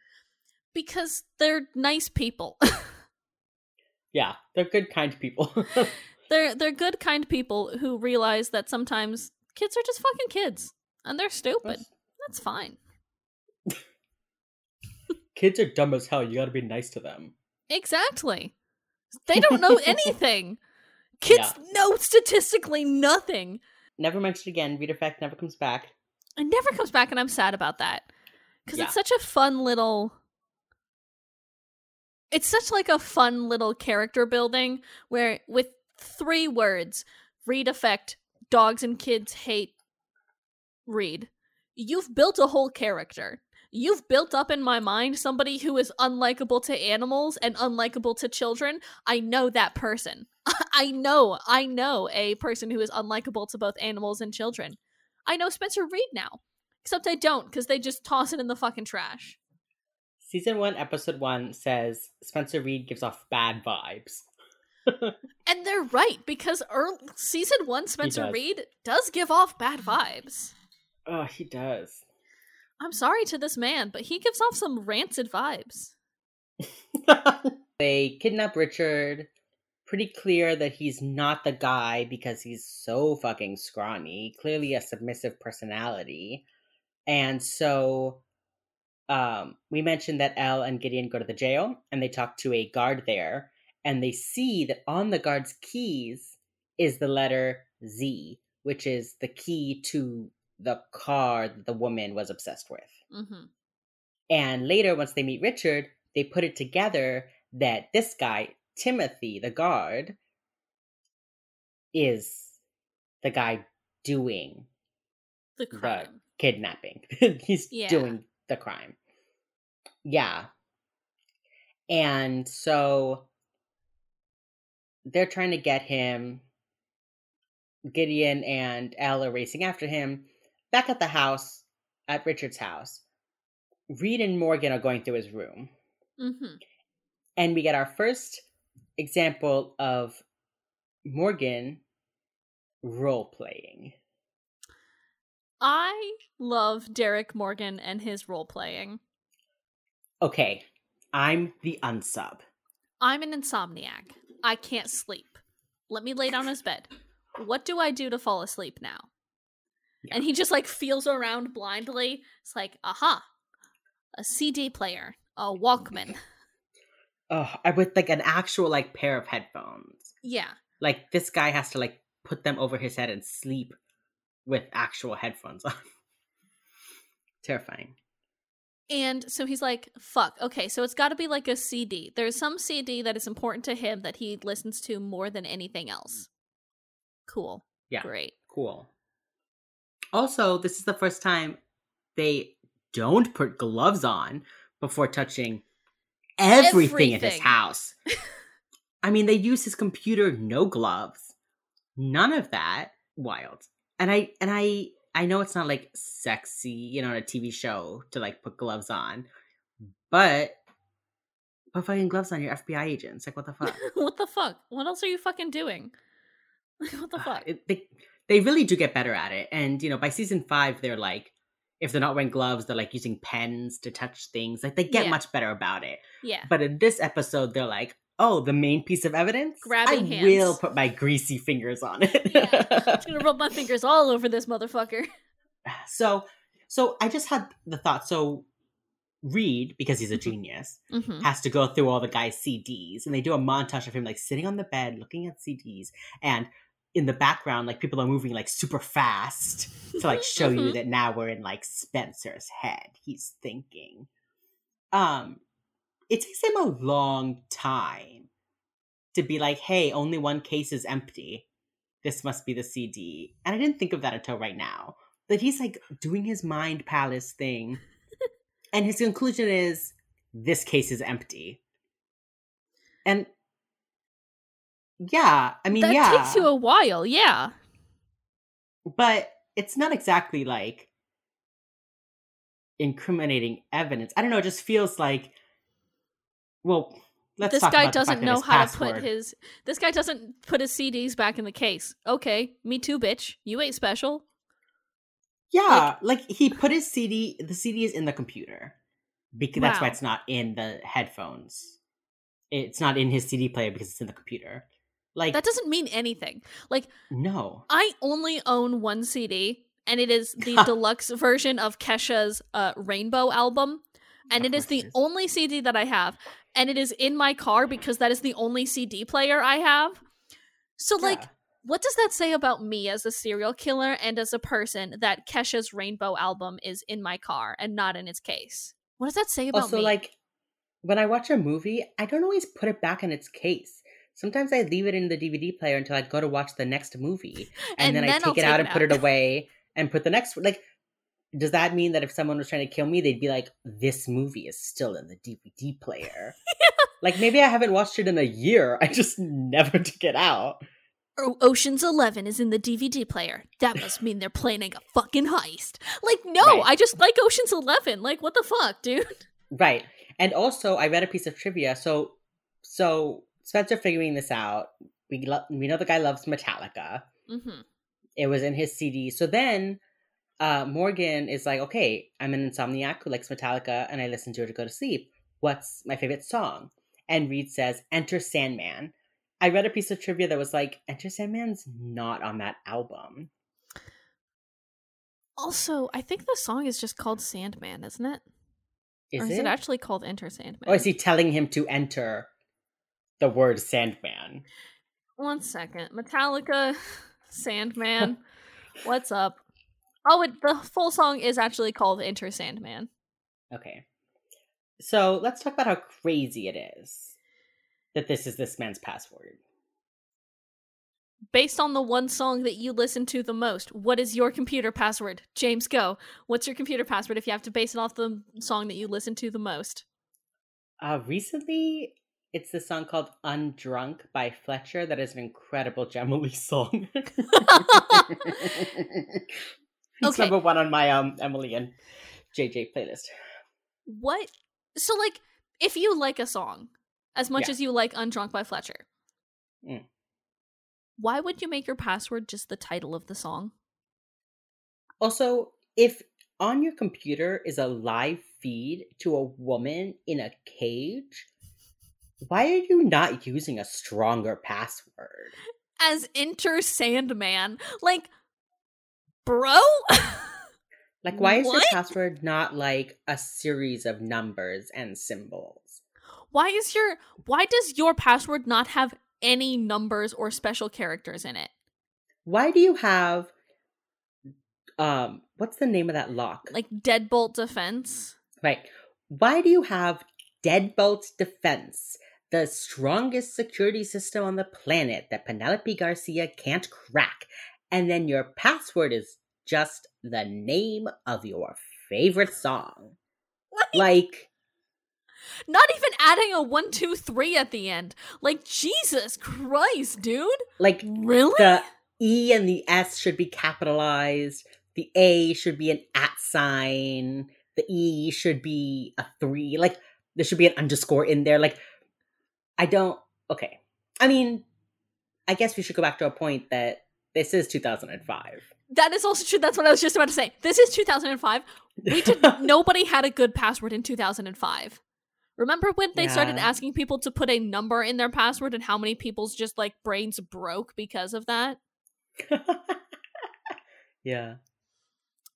Because they're nice people. Yeah, they're good, kind people. [LAUGHS] they're they're good, kind people who realize that sometimes kids are just fucking kids. And they're stupid. That's fine. Kids are dumb as hell. You gotta be nice to them. Exactly. They don't know [LAUGHS] anything. Kids know statistically nothing. never mentioned again. Reid Effect never comes back. It never comes back, and I'm sad about that because Yeah. it's such a fun little. It's such like a fun little character building where with three words, Reid effect, dogs and kids hate Reid. You've built a whole character. You've built up in my mind somebody who is unlikable to animals and unlikable to children. I know that person. [LAUGHS] I know, I know a person who is unlikable to both animals and children. I know Spencer Reid now. Except I don't, because they just toss it in the fucking trash. Season one, episode one says Spencer Reid gives off bad vibes. [LAUGHS] And they're right, because earl season one Spencer does. Reid does give off bad vibes. Oh, he does. I'm sorry to this man, but he gives off some rancid vibes. [LAUGHS] they kidnap Richard. Pretty clear that he's not the guy because he's so fucking scrawny. Clearly a submissive personality. And so um, we mentioned that Elle and Gideon go to the jail and they talk to a guard there. And they see that on the guard's keys is the letter Z, which is the key to the car that the woman was obsessed with. hmm And later, once they meet Richard, they put it together that this guy, Timothy, the guard, is the guy doing The the kidnapping. [LAUGHS] He's Yeah. doing the crime. Yeah. And so they're trying to get him. Gideon and Elle are racing after him. Back at the house, at Richard's house, Reid and Morgan are going through his room. hmm And we get our first example of Morgan role playing. I love Derek Morgan and his role playing. Okay, I'm the unsub. I'm an insomniac. I can't sleep. Let me lay down his bed. What do I do to fall asleep now? And he just like feels around blindly. It's like, aha, a CD player, a Walkman. [LAUGHS] Oh, I with like an actual like pair of headphones. Yeah. Like this guy has to like put them over his head and sleep with actual headphones [LAUGHS] on. Terrifying. And so he's like, fuck, okay, so it's got to be like a CD. There's some CD that is important to him that he listens to more than anything else. Mm. Cool. Yeah. Great. Cool. Also, this is the first time they don't put gloves on before touching everything, in his house. [LAUGHS] I mean, they use his computer no gloves. None of that. Wild. And I and I I know it's not like sexy, you know, on a TV show to like put gloves on, but put fucking gloves on your FBI agents. Like what the fuck? [LAUGHS] what the fuck? What else are you fucking doing? [LAUGHS] what the uh, fuck? It- they they really do get better at it. And you know, by season five, they're like, if they're not wearing gloves, they're like using pens to touch things. Like they get Yeah. much better about it. yeah. But in this episode, they're like, oh, the main piece of evidence, Grabbing I hands. will put my greasy fingers on it. I'm [LAUGHS] gonna rub my fingers all over this motherfucker. [SIGHS] so, so I just had the thought. So. Reid, because he's a Mhm. genius, Mm-hmm. has to go through all the guy's CDs, and they do a montage of him like sitting on the bed looking at CDs, and in the background, like people are moving like super fast to like show you Mhm. that now we're in like Spencer's head. He's thinking. Um, it takes him a long time to be like, "Hey, only one case is empty. This must be the CD." And I didn't think of that until right now. But he's like doing his mind palace thing, [LAUGHS] and his conclusion is, "This case is empty." And yeah, I mean, that yeah, takes you a while, yeah. but it's not exactly like incriminating evidence. I don't know. It just feels like, well, let's this talk guy doesn't know how password- to put his this guy doesn't put his CDs back in the case. Okay, me too, bitch. You ain't special. Yeah, like, he put his CD. The CD is in the computer because that's why it's not in the headphones. It's not in his CD player because it's in the computer. Like That doesn't mean anything. Like no, I only own one CD, and it is the [LAUGHS] deluxe version of Kesha's uh, Rainbow album, and Of it is the it is. only CD that I have, and it is in my car because that is the only CD player I have. So like What does that say about me as a serial killer and as a person that Kesha's Rainbow album is in my car and not in its case? What does that say about also, me? Also, like, when I watch a movie, I don't always put it back in its case. Sometimes I leave it in the DVD player until I go to watch the next movie, and, And then, I take I'll it out take and it put it away and put the next. Like, does that mean that if someone was trying to kill me, they'd be like, "This movie is still in the DVD player"? [LAUGHS] Like maybe I haven't watched it in a year. I just never [LAUGHS] took it out. Oh, Ocean's Eleven is in the DVD player. That must [LAUGHS] mean they're planning a fucking heist. Like, no, Right. I just like Ocean's Eleven. Like, what the fuck, dude? Right. And also, I read a piece of trivia. So, so Spencer figuring this out. We lo- we know the guy loves Metallica. Mm-hmm. It was in his CD. So then, uh, Morgan is like, "Okay, I'm an insomniac who likes Metallica, and I listen to it to go to sleep. What's my favorite song?" And Reid says, "Enter Sandman." I read a piece of trivia that was like, "Enter Sandman's not on that album." Also, I think the song is just called Sandman, isn't it? Is or is it? it actually called Enter Sandman? or is he telling him to enter the word Sandman? One second. Metallica, [LAUGHS] Sandman. [LAUGHS] What's up? Oh, it, the full song is actually called Enter Sandman. Okay. So let's talk about how crazy it is that this is this man's password. Based on the one song that you listen to the most, what is your computer password? James, go. What's your computer password if you have to base it off the song that you listen to the most? Uh, recently, it's the song called Undrunk by Fletcher that is an incredible [LAUGHS] Gemily song. [LAUGHS] it's Okay. number one on my um Emily and JJ playlist. What? So, like, if you like a song as much Yeah. as you like Undrunk by Fletcher, Mm. why would you make your password just the title of the song? Also, if on your computer is a live feed to a woman in a cage, why are you not using a stronger password? As Enter Sandman. Like, bro? [LAUGHS] Like, why is your password not like a series of numbers and symbols? why is your why does your password not have any numbers or special characters in it? Why do you have, um, what's the name of that lock? Like Deadbolt Defense? Right. Why do you have Deadbolt Defense, the strongest security system on the planet that Penelope Garcia can't crack? And then your password is just the name of your favorite song. Like, Like, not even adding a one, two, three at the end. Like Jesus Christ, dude. like Really? the E and the S should be capitalized. The A should be an at sign. The E should be a three. Like there should be an underscore in there. Like I don't. Okay. I mean, I guess we should go back to a point that this is 2005. That is also true. That's what I was just about to say. This is 2005. We did [LAUGHS] nobody had a good password in 2005. Remember when they started asking people to put a number in their password and how many people's just like brains broke because of that? [LAUGHS] yeah.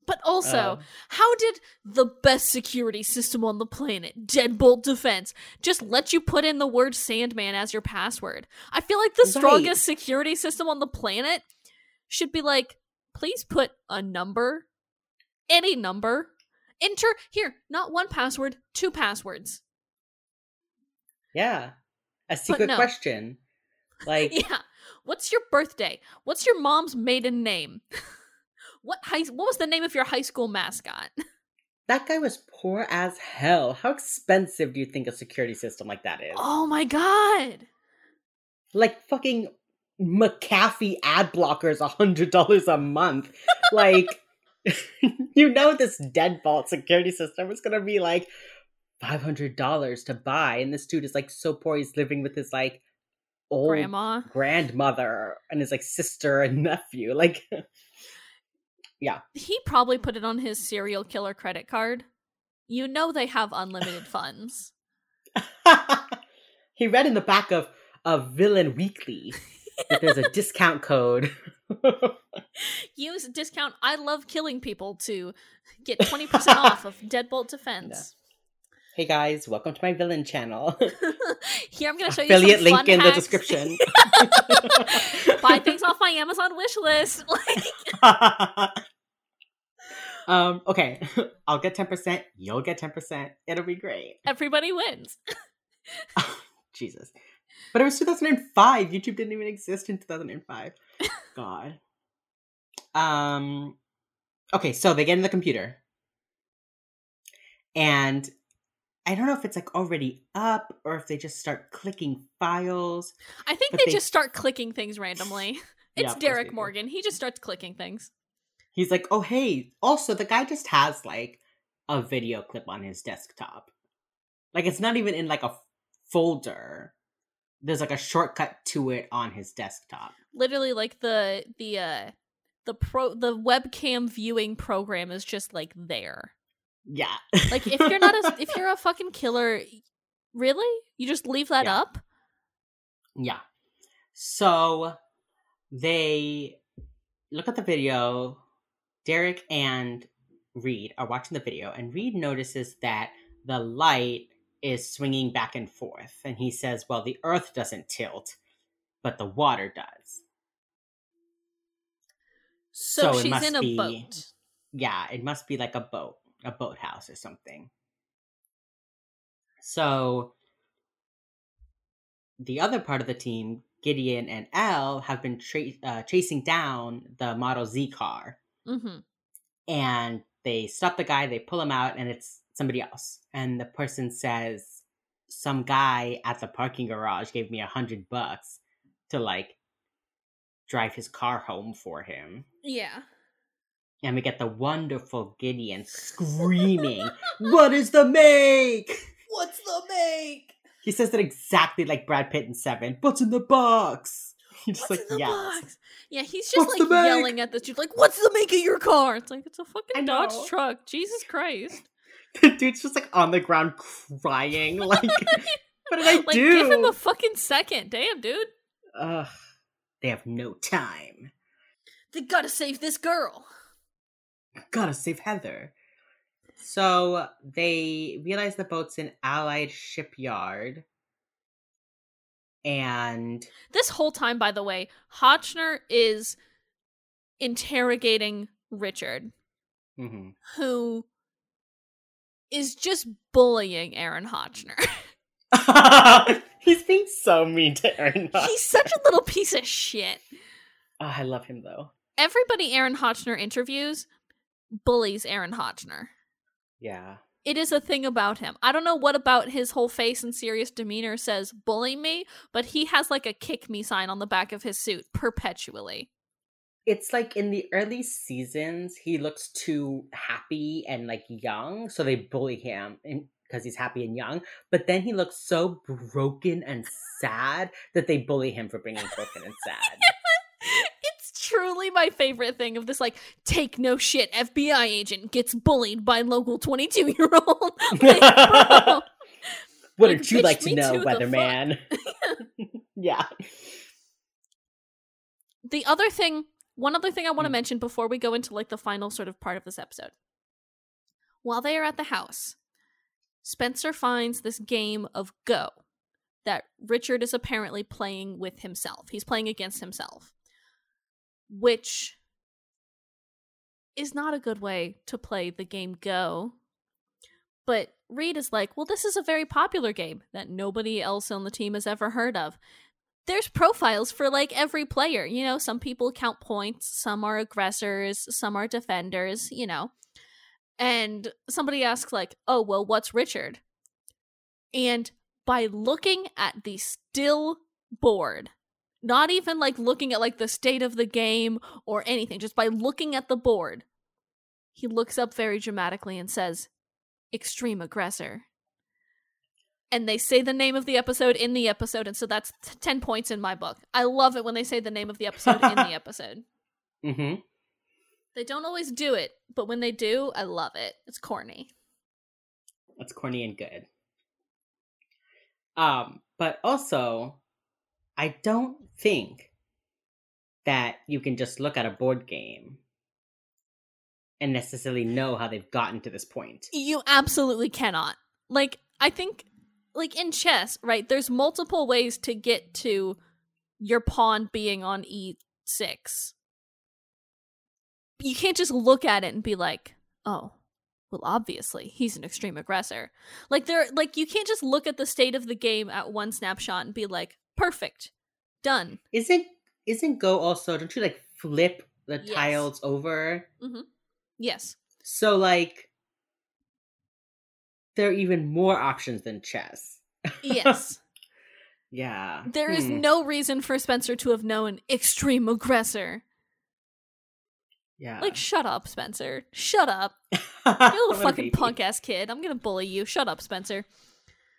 But also, Uh, how did the best security system on the planet, Deadbolt Defense, just let you put in the word Sandman as your password? I feel like the Right. strongest security system on the planet should be like, please put a number, any number. Enter here, not one password, two passwords. yeah. A secret no. question. [LAUGHS] Like, Yeah. What's your birthday? What's your mom's maiden name? [LAUGHS] what high what was the name of your high school mascot? [LAUGHS] that guy was poor as hell. How expensive do you think a security system like that is? Oh my god. like fucking McAfee ad blockers a hundred dollars a month. like [LAUGHS] [LAUGHS] you know this deadbolt security system is gonna be like five hundred dollars to buy, and this dude is like so poor he's living with his like old Grandma. grandmother and his like sister and nephew. Like He probably put it on his serial killer credit card. You know they have unlimited funds. [LAUGHS] he read in the back of of Villain Weekly that there's a discount code. [LAUGHS] [LAUGHS] Use discount I love killing people to get 20% off of Deadbolt Defense. Hey guys, welcome to my villain channel. Here I'm gonna show you Affiliate some link fun in the description. Buy things off my Amazon wish list. Like, um, okay. [LAUGHS] I'll get 10%, you'll get 10%. It'll be great. everybody wins. [LAUGHS] [LAUGHS] Jesus. But it was 2005. YouTube didn't even exist in 2005. God. Um okay, so they get in the computer. And I don't know if it's like already up or if they just start clicking files. I think they, they- just start clicking things randomly. It's they Derek. Morgan. He just starts clicking things. He's like, "Oh, hey, also the guy just has like a video clip on his desktop. Like it's not even in like a folder. There's like a shortcut to it on his desktop." Literally, like the the uh the pro the webcam viewing program is just like there. Yeah. Like if you're not a [LAUGHS] if you're a fucking killer, really, you just leave that Yeah. up? Yeah. So they look at the video. Derek and Reid are watching the video, and Reid notices that the light is swinging back and forth. And he says, Well, the earth doesn't tilt, but the water does. So, So it she's must in a be- boat. Yeah, it must be like a boat, a boathouse or something. So the other part of the team, Gideon and Elle, have been tra- uh, chasing down the Model Z car, hmm and they stop the guy. They pull him out, and it's somebody else. And the person says, "Some guy at the parking garage gave me a hundred bucks to like drive his car home for him." Yeah. And we get the wonderful Gideon screaming, [LAUGHS] What is the make? What's the make? He says it exactly like Brad Pitt in Seven. What's in the box? [LAUGHS] He just What's like in the yells. box? Yeah, he's just What's like yelling at this dude, like, "What's the make of your car?" It's like it's a fucking Dodge truck. Jesus Christ! [LAUGHS] The dude's just like on the ground crying. [LAUGHS] Like, what did I like, do? give him a fucking second, damn, dude. Ugh, they have no time. They gotta save this girl. Gotta save Heather. So they realize the boat's in Allied shipyard. And This whole time, by the way, Hotchner is interrogating Richard, mhm. who is just bullying Aaron Hotchner. [LAUGHS] He's being so mean to Aaron. [LAUGHS] He's such a little piece of shit. Oh, I love him though. Everybody Aaron Hotchner interviews bullies Aaron Hotchner. Yeah. It is a thing about him. I don't know what about his whole face and serious demeanor says bully me, but he has like a kick me sign on the back of his suit perpetually. It's like in the early seasons, he looks too happy and like young, so they bully him because he's happy and young. But then he looks so broken and sad that they bully him for being broken and [LAUGHS] sad. Truly my favorite thing of this like take no shit FBI agent gets bullied by local 22 year old. [LAUGHS] Like, [LAUGHS] Wouldn't Like, you like to know, weatherman? [LAUGHS] yeah. the other thing, one other thing I want to Mm. mention before we go into like the final sort of part of this episode. While they are at the house, Spencer finds this game of Go that Richard is apparently playing with himself. He's playing against himself, which is not a good way to play the game Go. But Reid is like, well, this is a very popular game that nobody else on the team has ever heard of. There's profiles for like every player. You know, some people count points, some are aggressors, some are defenders, you know. And somebody asks, like, oh, well, what's Richard? And by looking at the still board, not even like looking at like the state of the game or anything, just by looking at the board, he looks up very dramatically and says, extreme aggressor. And they say the name of the episode in the episode, and so that's t- 10 points in my book. I love it when they say the name of the episode in the [LAUGHS] episode. Mm-hmm. They don't always do it, but when they do, I love it. It's corny. That's corny and good. Um, but also, I don't think that you can just look at a board game and necessarily know how they've gotten to this point. You absolutely cannot. like I think like in chess, right? There's multiple ways to get to your pawn being on e6. You can't just look at it and be like, "Oh, well obviously, he's an extreme aggressor." Like there like you can't just look at the state of the game at one snapshot and be like, "Perfect. Done." Isn't isn't Go also don't you like flip the Yes. tiles over? Yes. So like there are even more options than chess. Yes. [LAUGHS] Yeah. There is Hmm. no reason for Spencer to have known extreme aggressor. Yeah. Like, shut up, Spencer. Shut up. [LAUGHS] You little [LAUGHS] fucking punk ass kid. I'm gonna bully you. Shut up, Spencer.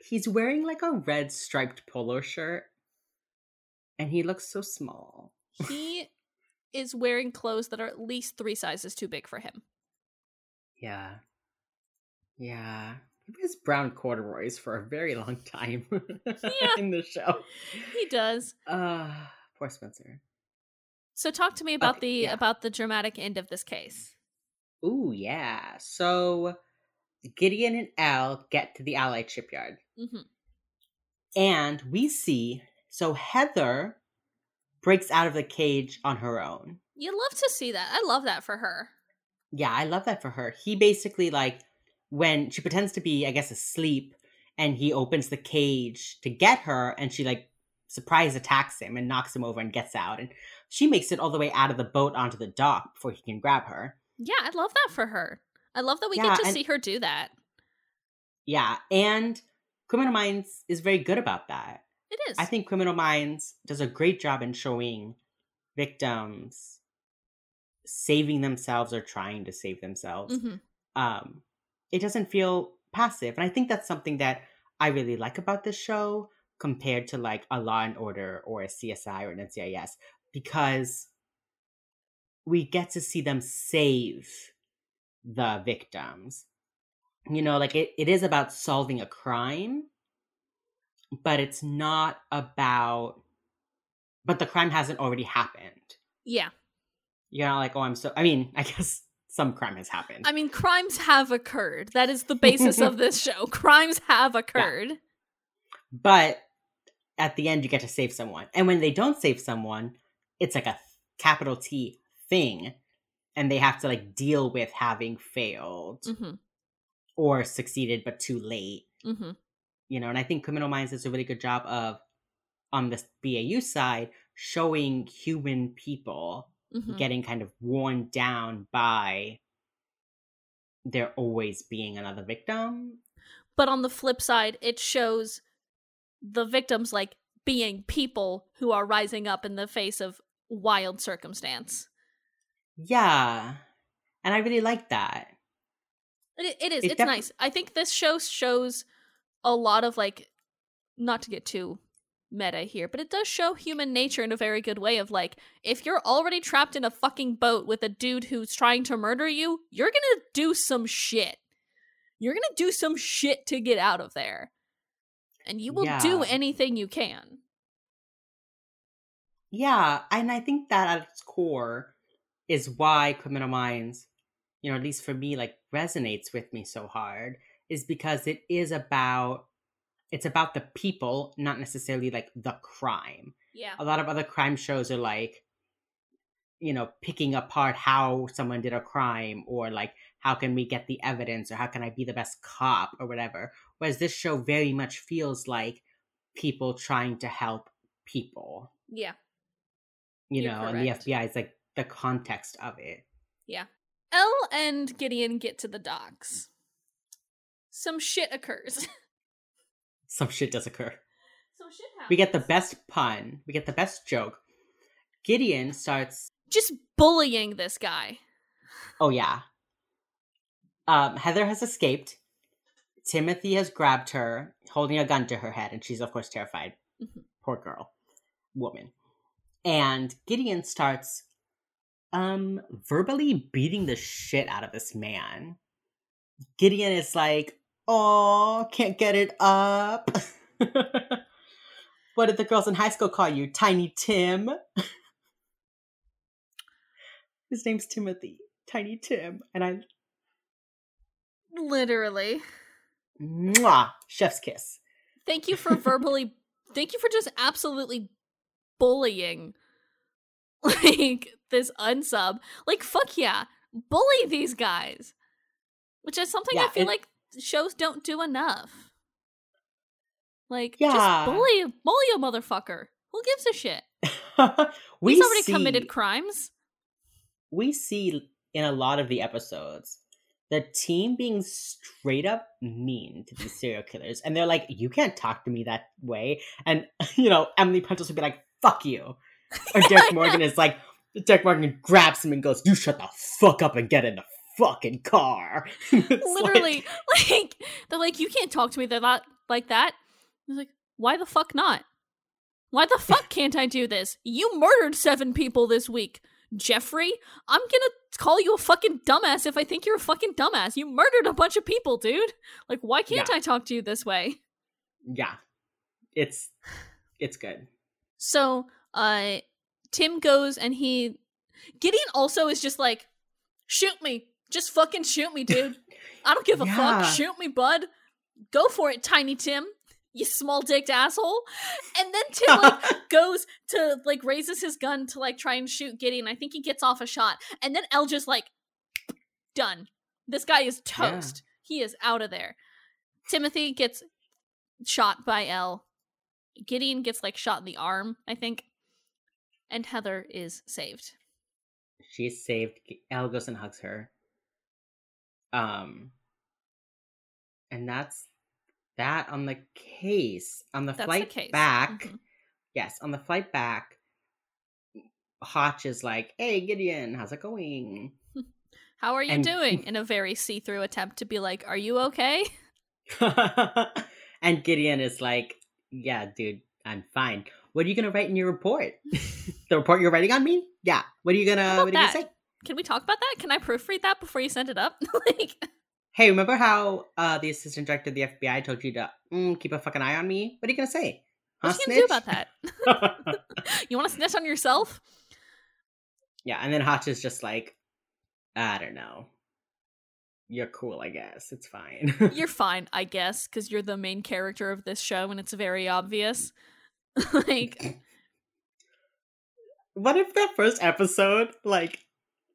He's wearing like a red striped polo shirt. And he looks so small. He is wearing clothes that are at least three sizes too big for him. Yeah. Yeah. He wears brown corduroys for a very long time Yeah. [LAUGHS] in the show. He does. Uh poor Spencer. So talk to me about Okay, the yeah. about the dramatic end of this case. Ooh, yeah. So Gideon and Elle get to the Allied shipyard. hmm And we see so Heather breaks out of the cage on her own. You love to see that. I love that for her. Yeah, I love that for her. He basically like when she pretends to be, I guess, asleep, and he opens the cage to get her, and she like surprise attacks him and knocks him over and gets out. And she makes it all the way out of the boat onto the dock before he can grab her. Yeah, I love that for her. I love that we Yeah, get to and- see her do that. Yeah, and Criminal Minds is very good about that. It is. I think Criminal Minds does a great job in showing victims saving themselves or trying to save themselves. Mhm. Um, it doesn't feel passive, and I think that's something that I really like about this show compared to like a Law and Order or a CSI or an NCIS because we get to see them save the victims. You know, like it, it is about solving a crime, but it's not about but the crime hasn't already happened. Yeah. You're not like, oh I'm so I mean, [LAUGHS] I guess some crime has happened. I mean, crimes have occurred. That is the [LAUGHS] basis of this show. Crimes have occurred. but at the end you get to save someone. And when they don't save someone, it's like a capital T thing. And they have to like deal with having failed hmm or succeeded but too late. Mm hmm you know and i think criminal minds does a really good job of on the bau side showing human people hmm getting kind of worn down by there always being another victim But on the flip side, it shows the victims like being people who are rising up in the face of wild circumstance. yeah and i really like that It, it is. It it's defi- nice. I think this show shows a lot of like, not to get too meta here, but it does show human nature in a very good way. Of like, if you're already trapped in a fucking boat with a dude who's trying to murder you, you're gonna do some shit. You're gonna do some shit to get out of there, and you will do anything you can. yeah and i think that at its core is why criminal minds you know at least for me like resonates with me so hard is because it is about it's about the people not necessarily like the crime Yeah. a lot of other crime shows are like you know picking apart how someone did a crime or like how can we get the evidence or how can i be the best cop or whatever whereas this show very much feels like people trying to help people Yeah. you You're know and the fbi is like the context of it Yeah. Elle and Gideon get to the docks. Some shit occurs. [LAUGHS] some shit does occur Some shit happens. we get the best pun we get the best joke gideon starts just bullying this guy. Oh yeah. Um, Heather has escaped. Timothy has grabbed her, holding a gun to her head, and she's of course terrified. Mhm. Poor girl, woman. And Gideon starts, um, verbally beating the shit out of this man. Gideon is like, "Oh, can't get it up." [LAUGHS] what did the girls in high school call you, Tiny Tim? [LAUGHS] His name's Timothy, Tiny Tim, and I Literally. Mwah! Chef's kiss. Thank you for [LAUGHS] verbally. thank you for just absolutely bullying, like this unsub. Like fuck yeah, bully these guys, which is something I feel it- like shows don't do enough. Like Yeah. just bully, bully a motherfucker. Who gives a shit? [LAUGHS] we He's already see, committed crimes. we see in a lot of the episodes the team being straight up mean to these serial killers and they're like you can't talk to me that way and [LAUGHS] you know emily prentiss would be like fuck you [LAUGHS] or derek morgan is like derek morgan grabs him and goes you shut the fuck up and get in the fucking car [LAUGHS] It's like- Literally, [LAUGHS] like, they're like, you can't talk to me. They're not like that. He's like, why the fuck not? Why the fuck can't I do this? You murdered seven people this week, Jeffrey. I'm gonna call you a fucking dumbass if I think you're a fucking dumbass. You murdered a bunch of people, dude. Like, why can't Yeah. I talk to you this way? yeah it's it's good So, uh, Tim goes and he. Gideon also is just like, shoot me. Just fucking shoot me, dude. [LAUGHS] I don't give a Yeah. fuck. Shoot me, bud. Go for it, Tiny Tim. You small dicked asshole. And then Tim like [LAUGHS] goes to like raises his gun to like try and shoot Gideon. I think he gets off a shot. And then Elle just like done. This guy is Yeah. toast. He is out of there. Timothy gets shot by Elle. Gideon gets like shot in the arm, I think. And Heather is saved. she's saved Elle goes and hugs her um and that's that on the case on the That's flight the back Mhm. yes on the flight back hotch is like hey gideon how's it going? [LAUGHS] How are you And- doing? In a very see through attempt to be like, Are you okay? [LAUGHS] and gideon is like yeah dude i'm fine. What are you gonna write in your report? [LAUGHS] The report you're writing on me? Yeah. What are you gonna what are you gonna say Can we talk about that? Can I proofread that before you send it up? [LAUGHS] like, Hey, remember how uh, the assistant director of the FBI told you to mm, keep a fucking eye on me? What are you gonna say? what Huh, you gonna do about that? [LAUGHS] [LAUGHS] You want to snitch on yourself? yeah, and then Hotch is just like, I don't know. You're cool, I guess. It's fine. You're fine, I guess, because you're the main character of this show and it's very obvious. like, [CLEARS THROAT] what if the first episode, like,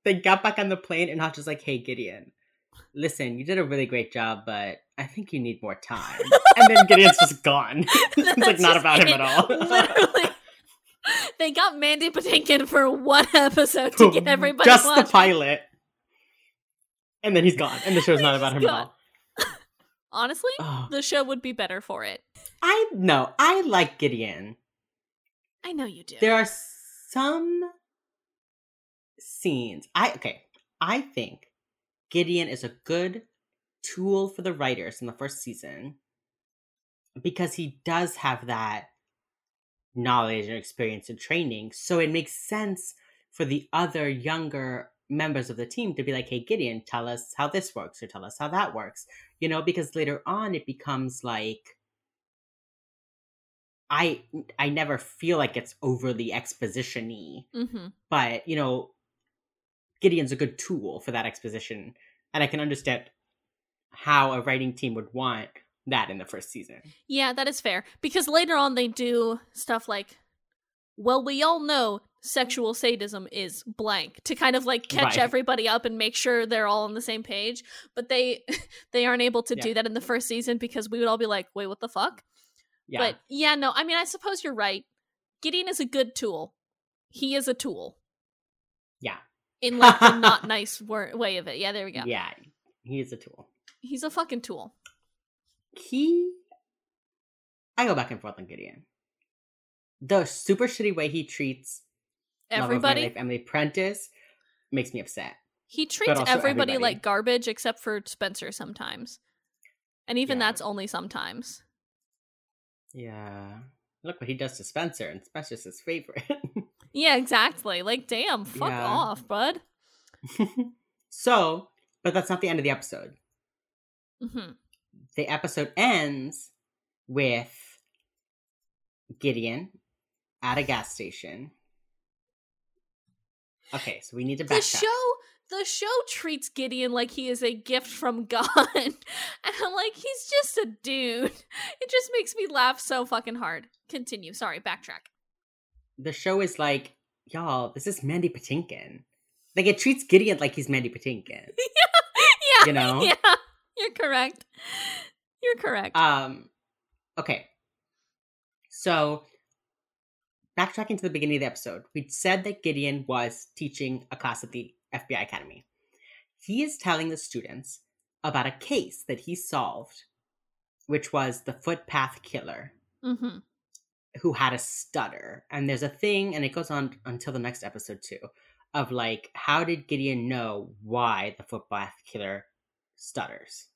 they got back on the plane and Hotch is like, hey, Gideon, listen, you did a really great job, but I think you need more time. and then Gideon's just gone. [LAUGHS] it's like not just about him at all. [LAUGHS] Literally. They got Mandy Patinkin for one [LAUGHS] episode to get everybody just watching. the pilot. And then he's gone. And the show's not about him He's at all. Honestly, Oh, the show would be better for it. I know. I like Gideon. I know you do. There are some scenes. I okay. I think Gideon is a good tool for the writers in the first season because he does have that knowledge and experience and training. So it makes sense for the other younger members of the team to be like, "Hey, Gideon, tell us how this works or tell us how that works." You know, because later on it becomes like I I never feel like it's overly exposition-y, mm-hmm. but you know, Gideon's a good tool for that exposition, and I can understand how a writing team would want that in the first season. Yeah, that is fair. Because later on they do stuff like, well, we all know sexual sadism is blank to kind of like catch Right. everybody up and make sure they're all on the same page. But they [LAUGHS] they aren't able to Yeah. do that in the first season because we would all be like, wait, what the fuck? Yeah, But yeah, no, I mean, I suppose you're right. Gideon is a good tool. He is a tool yeah, in like the not [LAUGHS] nice wor- way of it. Yeah, there we go. yeah. He is a tool. He's a fucking tool. He, I go back and forth on Gideon. The super shitty way he treats Love of my Everybody, life, Emily Prentiss makes me upset. he treats everybody, everybody. like garbage except for Spencer sometimes. And even Yeah. that's only sometimes. Yeah. Look what he does to Spencer, and Spencer's his favorite. [LAUGHS] Yeah, exactly. Like, damn, fuck Yeah. off, bud. [LAUGHS] so, but that's not the end of the episode. hmm The episode ends with Gideon at a gas station Okay, so we need to back the show the show treats Gideon like he is a gift from [LAUGHS] God. and I'm like, he's just a dude. It just makes me laugh so fucking hard. Continue. Sorry, backtrack. The show is like, y'all, this is Mandy Patinkin. Like it treats Gideon like he's Mandy Patinkin. yeah. [LAUGHS] yeah. You know? Yeah. You're correct. You're correct. Um, okay. So, backtracking to the beginning of the episode, we said that Gideon was teaching a class at the FBI Academy. He is telling the students about a case that he solved, which was the footpath killer mm-hmm. Who had a stutter. And there's a thing, and it goes on until the next episode too, of like, how did Gideon know why the footpath killer stutters?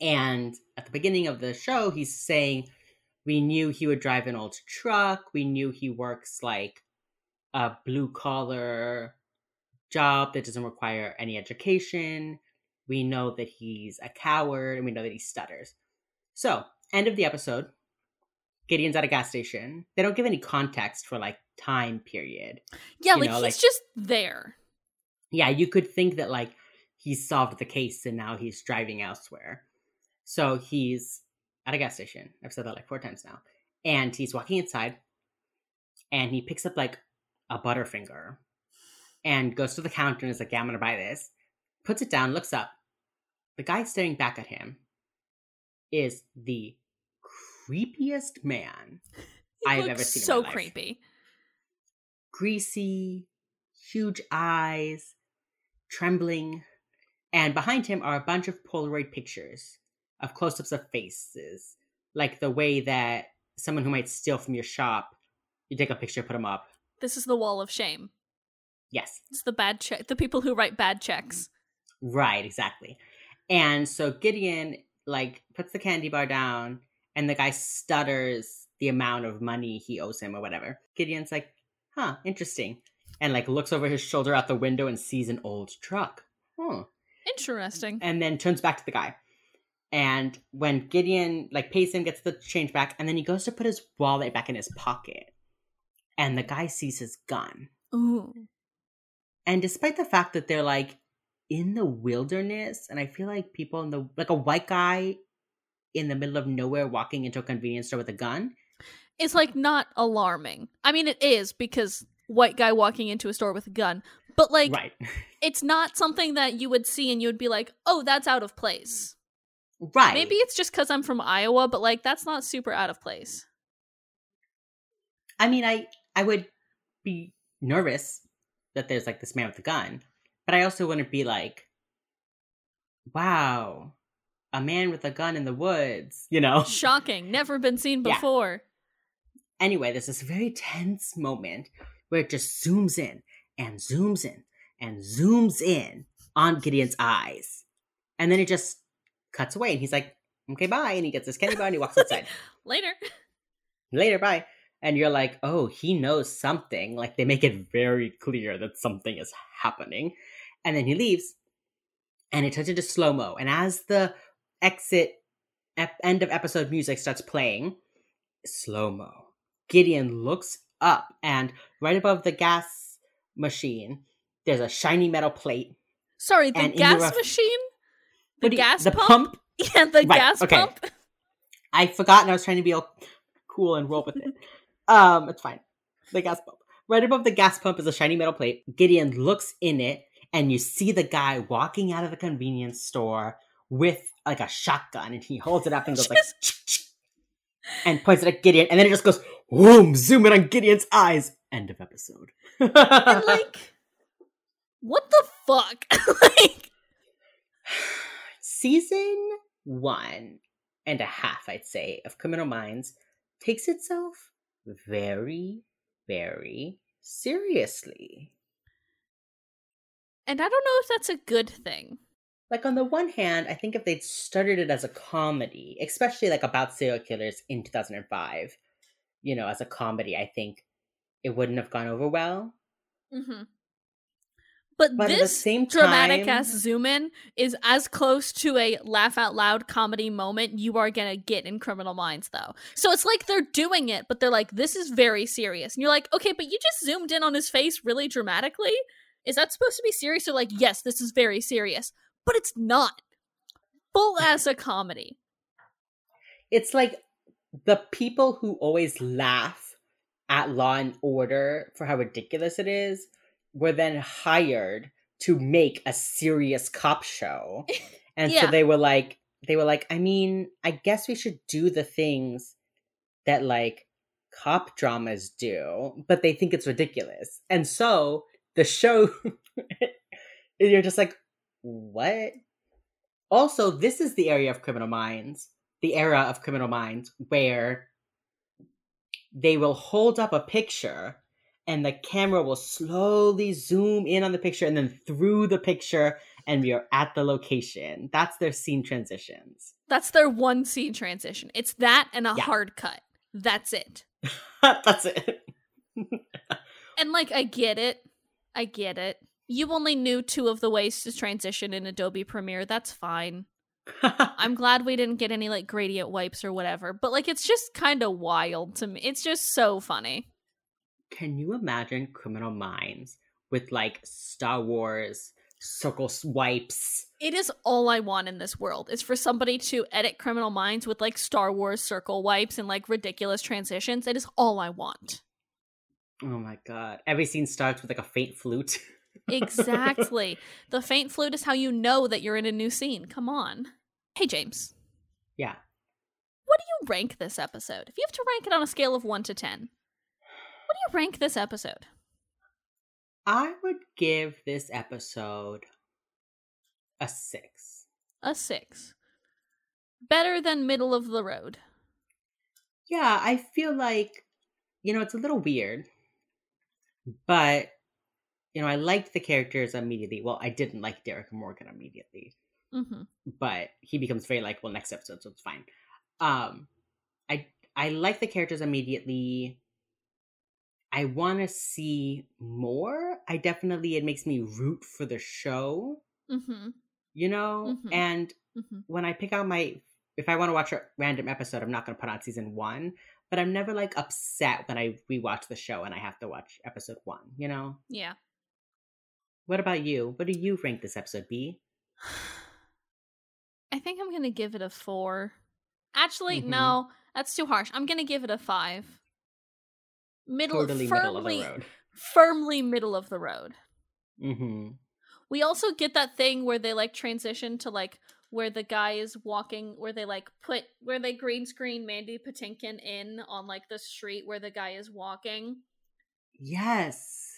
And at the beginning of the show, he's saying, We knew he would drive an old truck. We knew he works like a blue collar job that doesn't require any education. We know that he's a coward and we know that he stutters. So, end of the episode. Gideon's at a gas station. They don't give any context for like time period. Yeah, you like know, he's like- just there. Yeah, you could think that like he's solved the case and now he's driving elsewhere. So he's at a gas station. I've said that like four times now. And he's walking inside and he picks up like a Butterfinger and goes to the counter and is like, Yeah, I'm gonna buy this. Puts it down, looks up. The guy staring back at him is the creepiest man I have ever seen so creepy. greasy, huge eyes, trembling, and behind him are a bunch of Polaroid pictures of close ups of faces, like the way that someone who might steal from your shop, you take a picture, put them up. This is the wall of shame. Yes, It's the bad check. The people who write bad checks. right, exactly. And so Gideon, like, puts the candy bar down, and the guy stutters the amount of money he owes him or whatever. Gideon's like, huh, interesting. And, like, looks over his shoulder out the window and sees an old truck. Huh. Interesting. and then turns back to the guy. And when Gideon like pays him, gets the change back, and then he goes to put his wallet back in his pocket, and the guy sees his gun. Ooh. And despite the fact that they're like in the wilderness, and I feel like people in the like a white guy in the middle of nowhere walking into a convenience store with a gun, It's like not alarming. I mean, it is because white guy walking into a store with a gun, but like right, [LAUGHS] it's not something that you would see and you would be like, oh, that's out of place. right. Maybe it's just because I'm from Iowa, but like that's not super out of place. I mean, I I would be nervous that there's like this man with a gun, but I also wouldn't be like, "Wow, a man with a gun in the woods," you know. [LAUGHS] Shocking. Never been seen Yeah. before. Anyway, there's this very tense moment where it just zooms in and zooms in and zooms in on Gideon's eyes, and then it just cuts away, and he's like, "Okay, bye," and he gets his candy bar and he walks [LAUGHS] outside. Later. later bye and you're like oh he knows something like they make it very clear that something is happening and then he leaves and it turns into slow mo and as the exit ep- end of episode music starts playing slow mo gideon looks up and right above the gas machine there's a shiny metal plate Sorry, the gas the ref- machine? The you- gas the pump? [LAUGHS] Yeah, the Right, gas okay. pump. [LAUGHS] I forgot and I was trying to be all cool and roll with it. um, it's fine. The gas pump. Right above the gas pump is a shiny metal plate. Gideon looks in it, and you see the guy walking out of the convenience store with like a shotgun, and he holds it up and goes like, [LAUGHS] and points it at Gideon, and then it just goes, boom, zoom in on Gideon's eyes. End of episode. and [LAUGHS] like, what the fuck? [LAUGHS] like, season one and a half, I'd say, of Criminal Minds takes itself very, very seriously. and I don't know if that's a good thing. Like, on the one hand, I think if they'd started it as a comedy, especially like about serial killers in 2005, you know, as a comedy, I think it wouldn't have gone over well. Mm-hmm. But, But at the this same dramatic time- ass zoom in is as close to a laugh out loud comedy moment you are gonna get in Criminal Minds, though. So it's like they're doing it, but they're like, this is very serious. And you're like, okay, but you just zoomed in on his face really dramatically? Is that supposed to be serious? Or like, yes, this is very serious. But it's not. Full as a comedy. It's like the people who always laugh at Law and Order for how ridiculous it is were then hired to make a serious cop show. [LAUGHS] And Yeah. so they were like they were like, I mean, I guess we should do the things that like cop dramas do, but they think it's ridiculous. And so the show [LAUGHS] you're just like, what? Also, this is the area of criminal minds, the era of criminal minds where they will hold up a picture and the camera will slowly zoom in on the picture and then through the picture and we are at the location. That's their scene transitions. That's their one scene transition. It's that and a Yeah. hard cut. That's it. [LAUGHS] That's it. [LAUGHS] And like, I get it. I get it. You only knew two of the ways to transition in Adobe Premiere. That's fine. [LAUGHS] I'm glad we didn't get any like gradient wipes or whatever. But like, it's just kind of wild to me. It's just so funny. Can you imagine Criminal Minds with like Star Wars circle swipes? It is all I want in this world is for somebody to edit Criminal Minds with like Star Wars circle wipes and like ridiculous transitions. It is all I want. Oh my god. Every scene starts with like a faint flute. [LAUGHS] Exactly. the faint flute is how you know that you're in a new scene. Come on. Hey, James. yeah. What do you rank this episode? If you have to rank it on a scale of 1 to 10, what do you rank this episode? I would give this episode a six. A 6. Better than middle of the road. Yeah, I feel like, you know, it's a little weird, but, you know, I liked the characters immediately. Well, I didn't like Derek Morgan immediately, hmm but he becomes very likable next episode, so it's fine. Um, I I like the characters immediately. I want to see more. I definitely it makes me root for the show, hmm you know. Mhm. And hmm when I pick out my, if I want to watch a random episode, I'm not going to put on season one. But I'm never like upset when I rewatch the show and I have to watch episode one. You know. Yeah. What about you? What do you rank this episode? B. [SIGHS] I think I'm going to give it a 4. Actually, Mhm. no, that's too harsh. I'm going to give it a 5. Middle Totally firmly, middle of the road. firmly middle of the road. Mm-hmm. We also get that thing where they like transition to like where the guy is walking, where they like put where they green screen Mandy Patinkin in on like the street where the guy is walking Yes.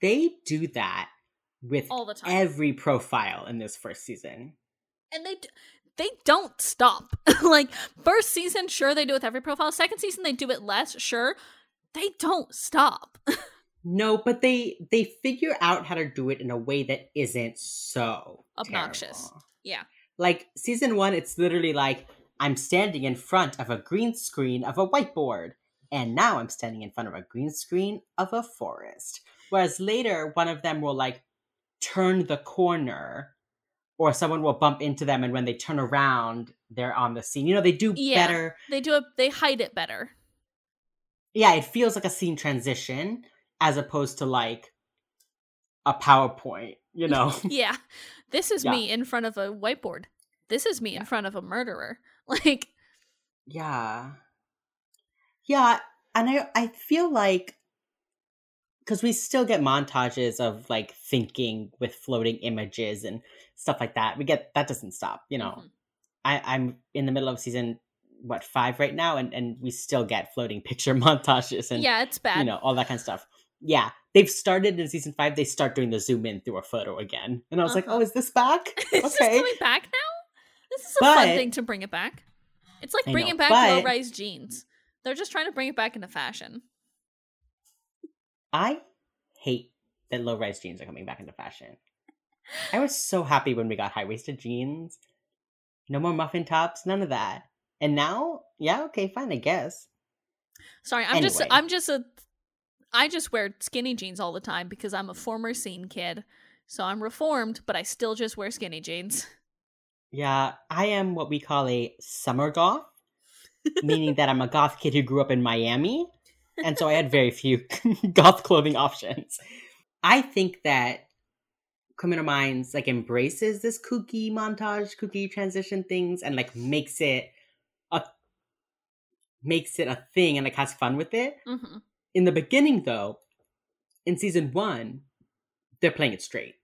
They do that with all the time, every profile in this first season. and they d- they don't stop. [LAUGHS] like first season, sure they do it with every profile. Second season, they do it less. Sure, they don't stop. [LAUGHS] No, but they they figure out how to do it in a way that isn't so Obnoxious. terrible. Yeah. Like season one, it's literally like I'm standing in front of a green screen of a whiteboard, and now I'm standing in front of a green screen of a forest. Whereas later, one of them will like turn the corner, or someone will bump into them, and when they turn around, they're on the scene. You know, they do Yeah. better. They do it. They hide it better. Yeah, it feels like a scene transition as opposed to like a PowerPoint. You know. [LAUGHS] Yeah, this is Yeah. me in front of a whiteboard. This is me in front of a murderer. [LAUGHS] Like Yeah. Yeah, and I I feel like cuz we still get montages of like thinking with floating images and stuff like that. We get that doesn't stop, you know. Mhm. I I'm in the middle of season what 5 right now and and we still get floating [LAUGHS] picture montages and yeah, it's bad. you know, all that kind of stuff. Yeah, they've started in season 5 they start doing the zoom in through a photo again. And I was like, Uh-huh. "Oh, is this back?" [LAUGHS] is this okay. coming back now? This is a fun thing to bring it back. It's like I know, bringing back low rise jeans. They're just trying to bring it back into fashion. I hate that low rise jeans are coming back into fashion. I was so happy when we got high waisted jeans. No more muffin tops, none of that. And now, yeah, okay, fine, I guess. Sorry, I'm just I'm just a I just wear skinny jeans all the time because I'm a former scene kid. So I'm reformed, but I still just wear skinny jeans. Yeah, I am what we call a summer goth, meaning that I'm a goth kid who grew up in Miami. And so I had very few [LAUGHS] goth clothing options. I think that Criminal Minds like embraces this kooky montage, kooky transition things and like makes it a makes it a thing and like has fun with it. hmm In the beginning though, in season 1, they're playing it straight.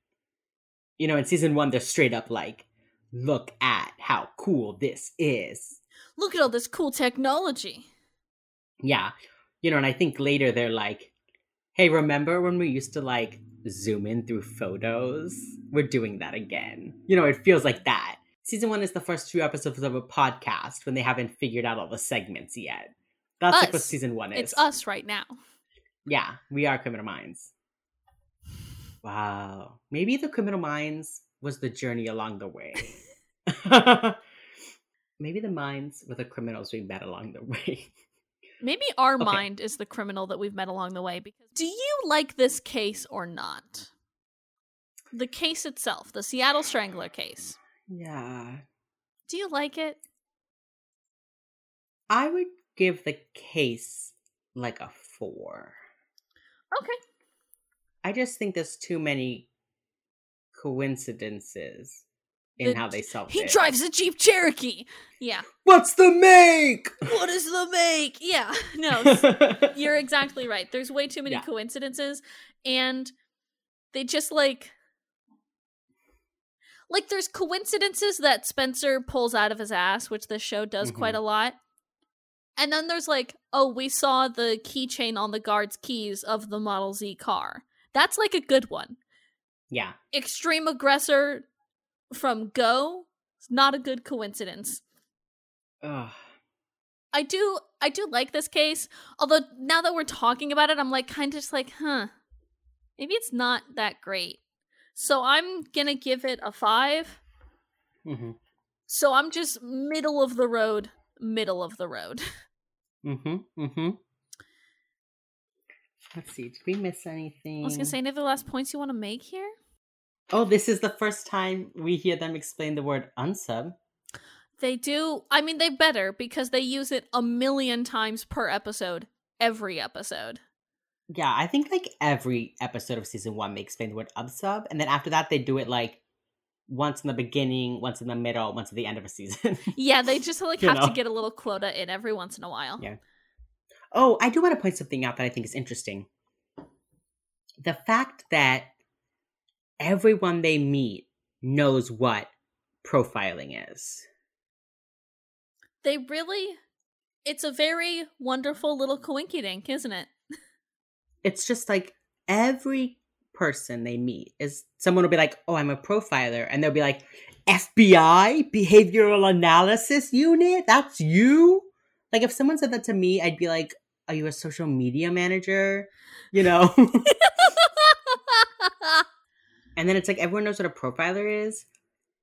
You know, in season 1 they're straight up like look at how cool this is. Look at all this cool technology. Yeah. You know, and I think later they're like, hey, remember when we used to like zoom in through photos? We're doing that again. You know, it feels like that. Season one is the first two episodes of a podcast when they haven't figured out all the segments yet. That's like what season one is. It's us right now. Yeah, we are Criminal Minds. Wow. Maybe the Criminal Minds was the journey along the way. [LAUGHS] [LAUGHS] Maybe the minds were the criminals we met along the [LAUGHS] way. Maybe our Okay. mind is the criminal that we've met along the way. Because do you like this case or not? The case itself, the Seattle Strangler case. yeah. Do you like it? I would give the case like a four. Okay. I just think there's too many coincidences in The- how they solved He it. drives a Jeep Cherokee. Yeah. What's the make? What is the make? Yeah. [LAUGHS] No, [LAUGHS] you're exactly right. There's way too many Yeah. coincidences and they just like like there's coincidences that Spencer pulls out of his ass, which this show does quite Mhm. a lot. And then there's like, oh, we saw the keychain on the guard's keys of the Model Z car. That's like a good one. yeah. Extreme aggressor from Go, it's not a good coincidence. Ugh. I do I do like this case. Although now that we're talking about it, I'm like kind of just like, huh. Maybe it's not that great. So I'm gonna give it a five. hmm So I'm just middle of the road, middle of the road. [LAUGHS] hmm hmm Let's see. Did we miss anything? I was gonna say any of the last points you want to make here? Oh, this is the first time we hear them explain the word unsub. They do I mean they better because they use it a million times per episode. Every episode. Yeah, I think like every episode of season one they explain the word unsub, and then after that they do it like once in the beginning, once in the middle, once at the end of a season. [LAUGHS] Yeah, they just like You have to get a little quota in every once in a while. Yeah. Oh, I do want to point something out that I think is interesting. The fact that everyone they meet knows what profiling is. They really it's a very wonderful little coinkydink, isn't it? It's just like every person they meet is someone will be like, "Oh, I'm a profiler," and they'll be like, "FBI behavioral analysis unit? That's you?" Like if someone said that to me, I'd be like, "Are you a social media manager?" You know. [LAUGHS] And then it's like everyone knows what a profiler is.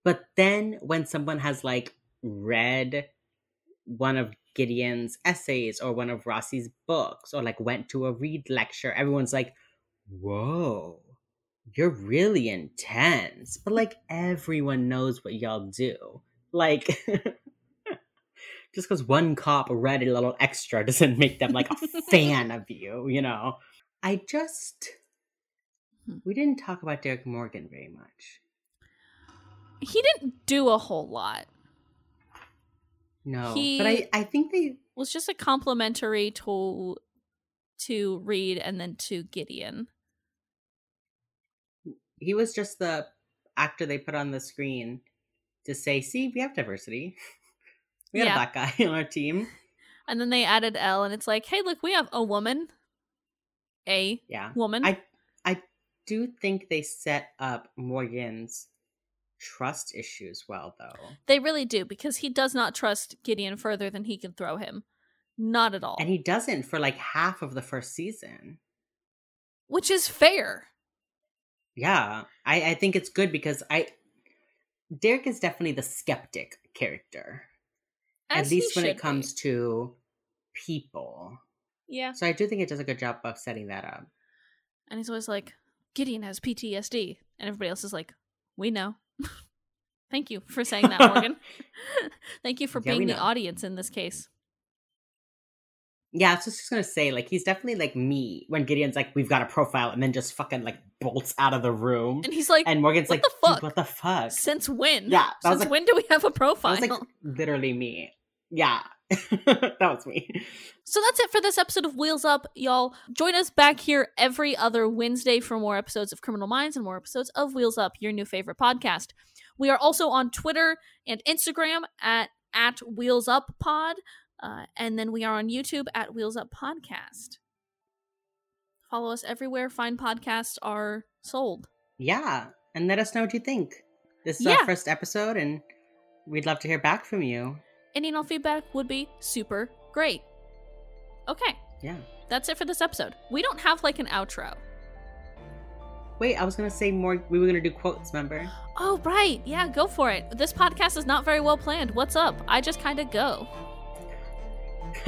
But then when someone has like read one of Gideon's essays or one of Rossi's books or like went to a read lecture, everyone's like, whoa, you're really intense. But like everyone knows what y'all do. Like, [LAUGHS] just because one cop read a little extra doesn't make them like a [LAUGHS] fan of you, you know? I just. Hmm. We didn't talk about Derek Morgan very much. he didn't do a whole lot. No. He- But I, I think they. Was just a complimentary to to Reid and then to Gideon. He was just the actor they put on the screen to say, see, we have diversity. [LAUGHS] We got Yeah. a black guy [LAUGHS] on our team. And then they added Elle and it's like, hey, look, we have a woman. A Yeah. woman. I do think they set up Morgan's trust issues well, though. they really do, because he does not trust Gideon further than he can throw him. Not at all. And he doesn't for like half of the first season. Which is fair. Yeah. I, I think it's good because I. Derek is definitely the skeptic character. As at least when it should be. comes to people. Yeah. So I do think it does a good job of setting that up. And he's always like, Gideon has PTSD. And everybody else is like, we know. [LAUGHS] Thank you for saying that, Morgan. [LAUGHS] Thank you for Yeah, being the audience in this case. Yeah, I was just gonna say, like, he's definitely like me when Gideon's like, we've got a profile, and then just fucking like bolts out of the room. And he's like, And Morgan's what like, the fuck? What the fuck? since when? Yeah, that Since like- when do we have a That profile? was like literally me. Yeah, [LAUGHS] that was me. So that's it for this episode of Wheels Up, y'all. Join us back here every other Wednesday for more episodes of Criminal Minds and more episodes of Wheels Up, your new favorite podcast. We are also on Twitter and Instagram at at Wheels Up Pod, uh, and then we are on YouTube at Wheels Up Podcast. Follow us everywhere fine podcasts are sold. Yeah, and let us know what you think. This is Yeah. our first episode, and we'd love to hear back from you. Any and all feedback would be super great. Okay, Yeah. that's it for this episode. We don't have like an outro. Wait, I was gonna say more. We were gonna do quotes. Remember? Oh, right. Yeah, go for it. This podcast is not very well planned. What's up? I just kind of go. [LAUGHS]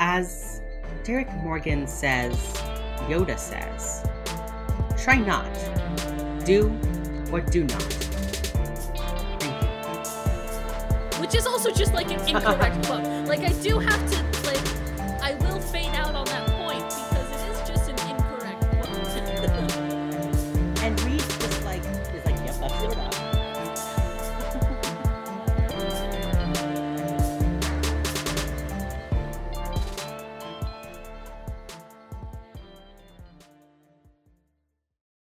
As Derek Morgan says, Yoda says, try not, do or do not. Which is also just like an incorrect quote. Like, I do have to, like, I will fade out on that point because it is just an incorrect quote. [LAUGHS] And Reid just like is like, yep, that's Yoda.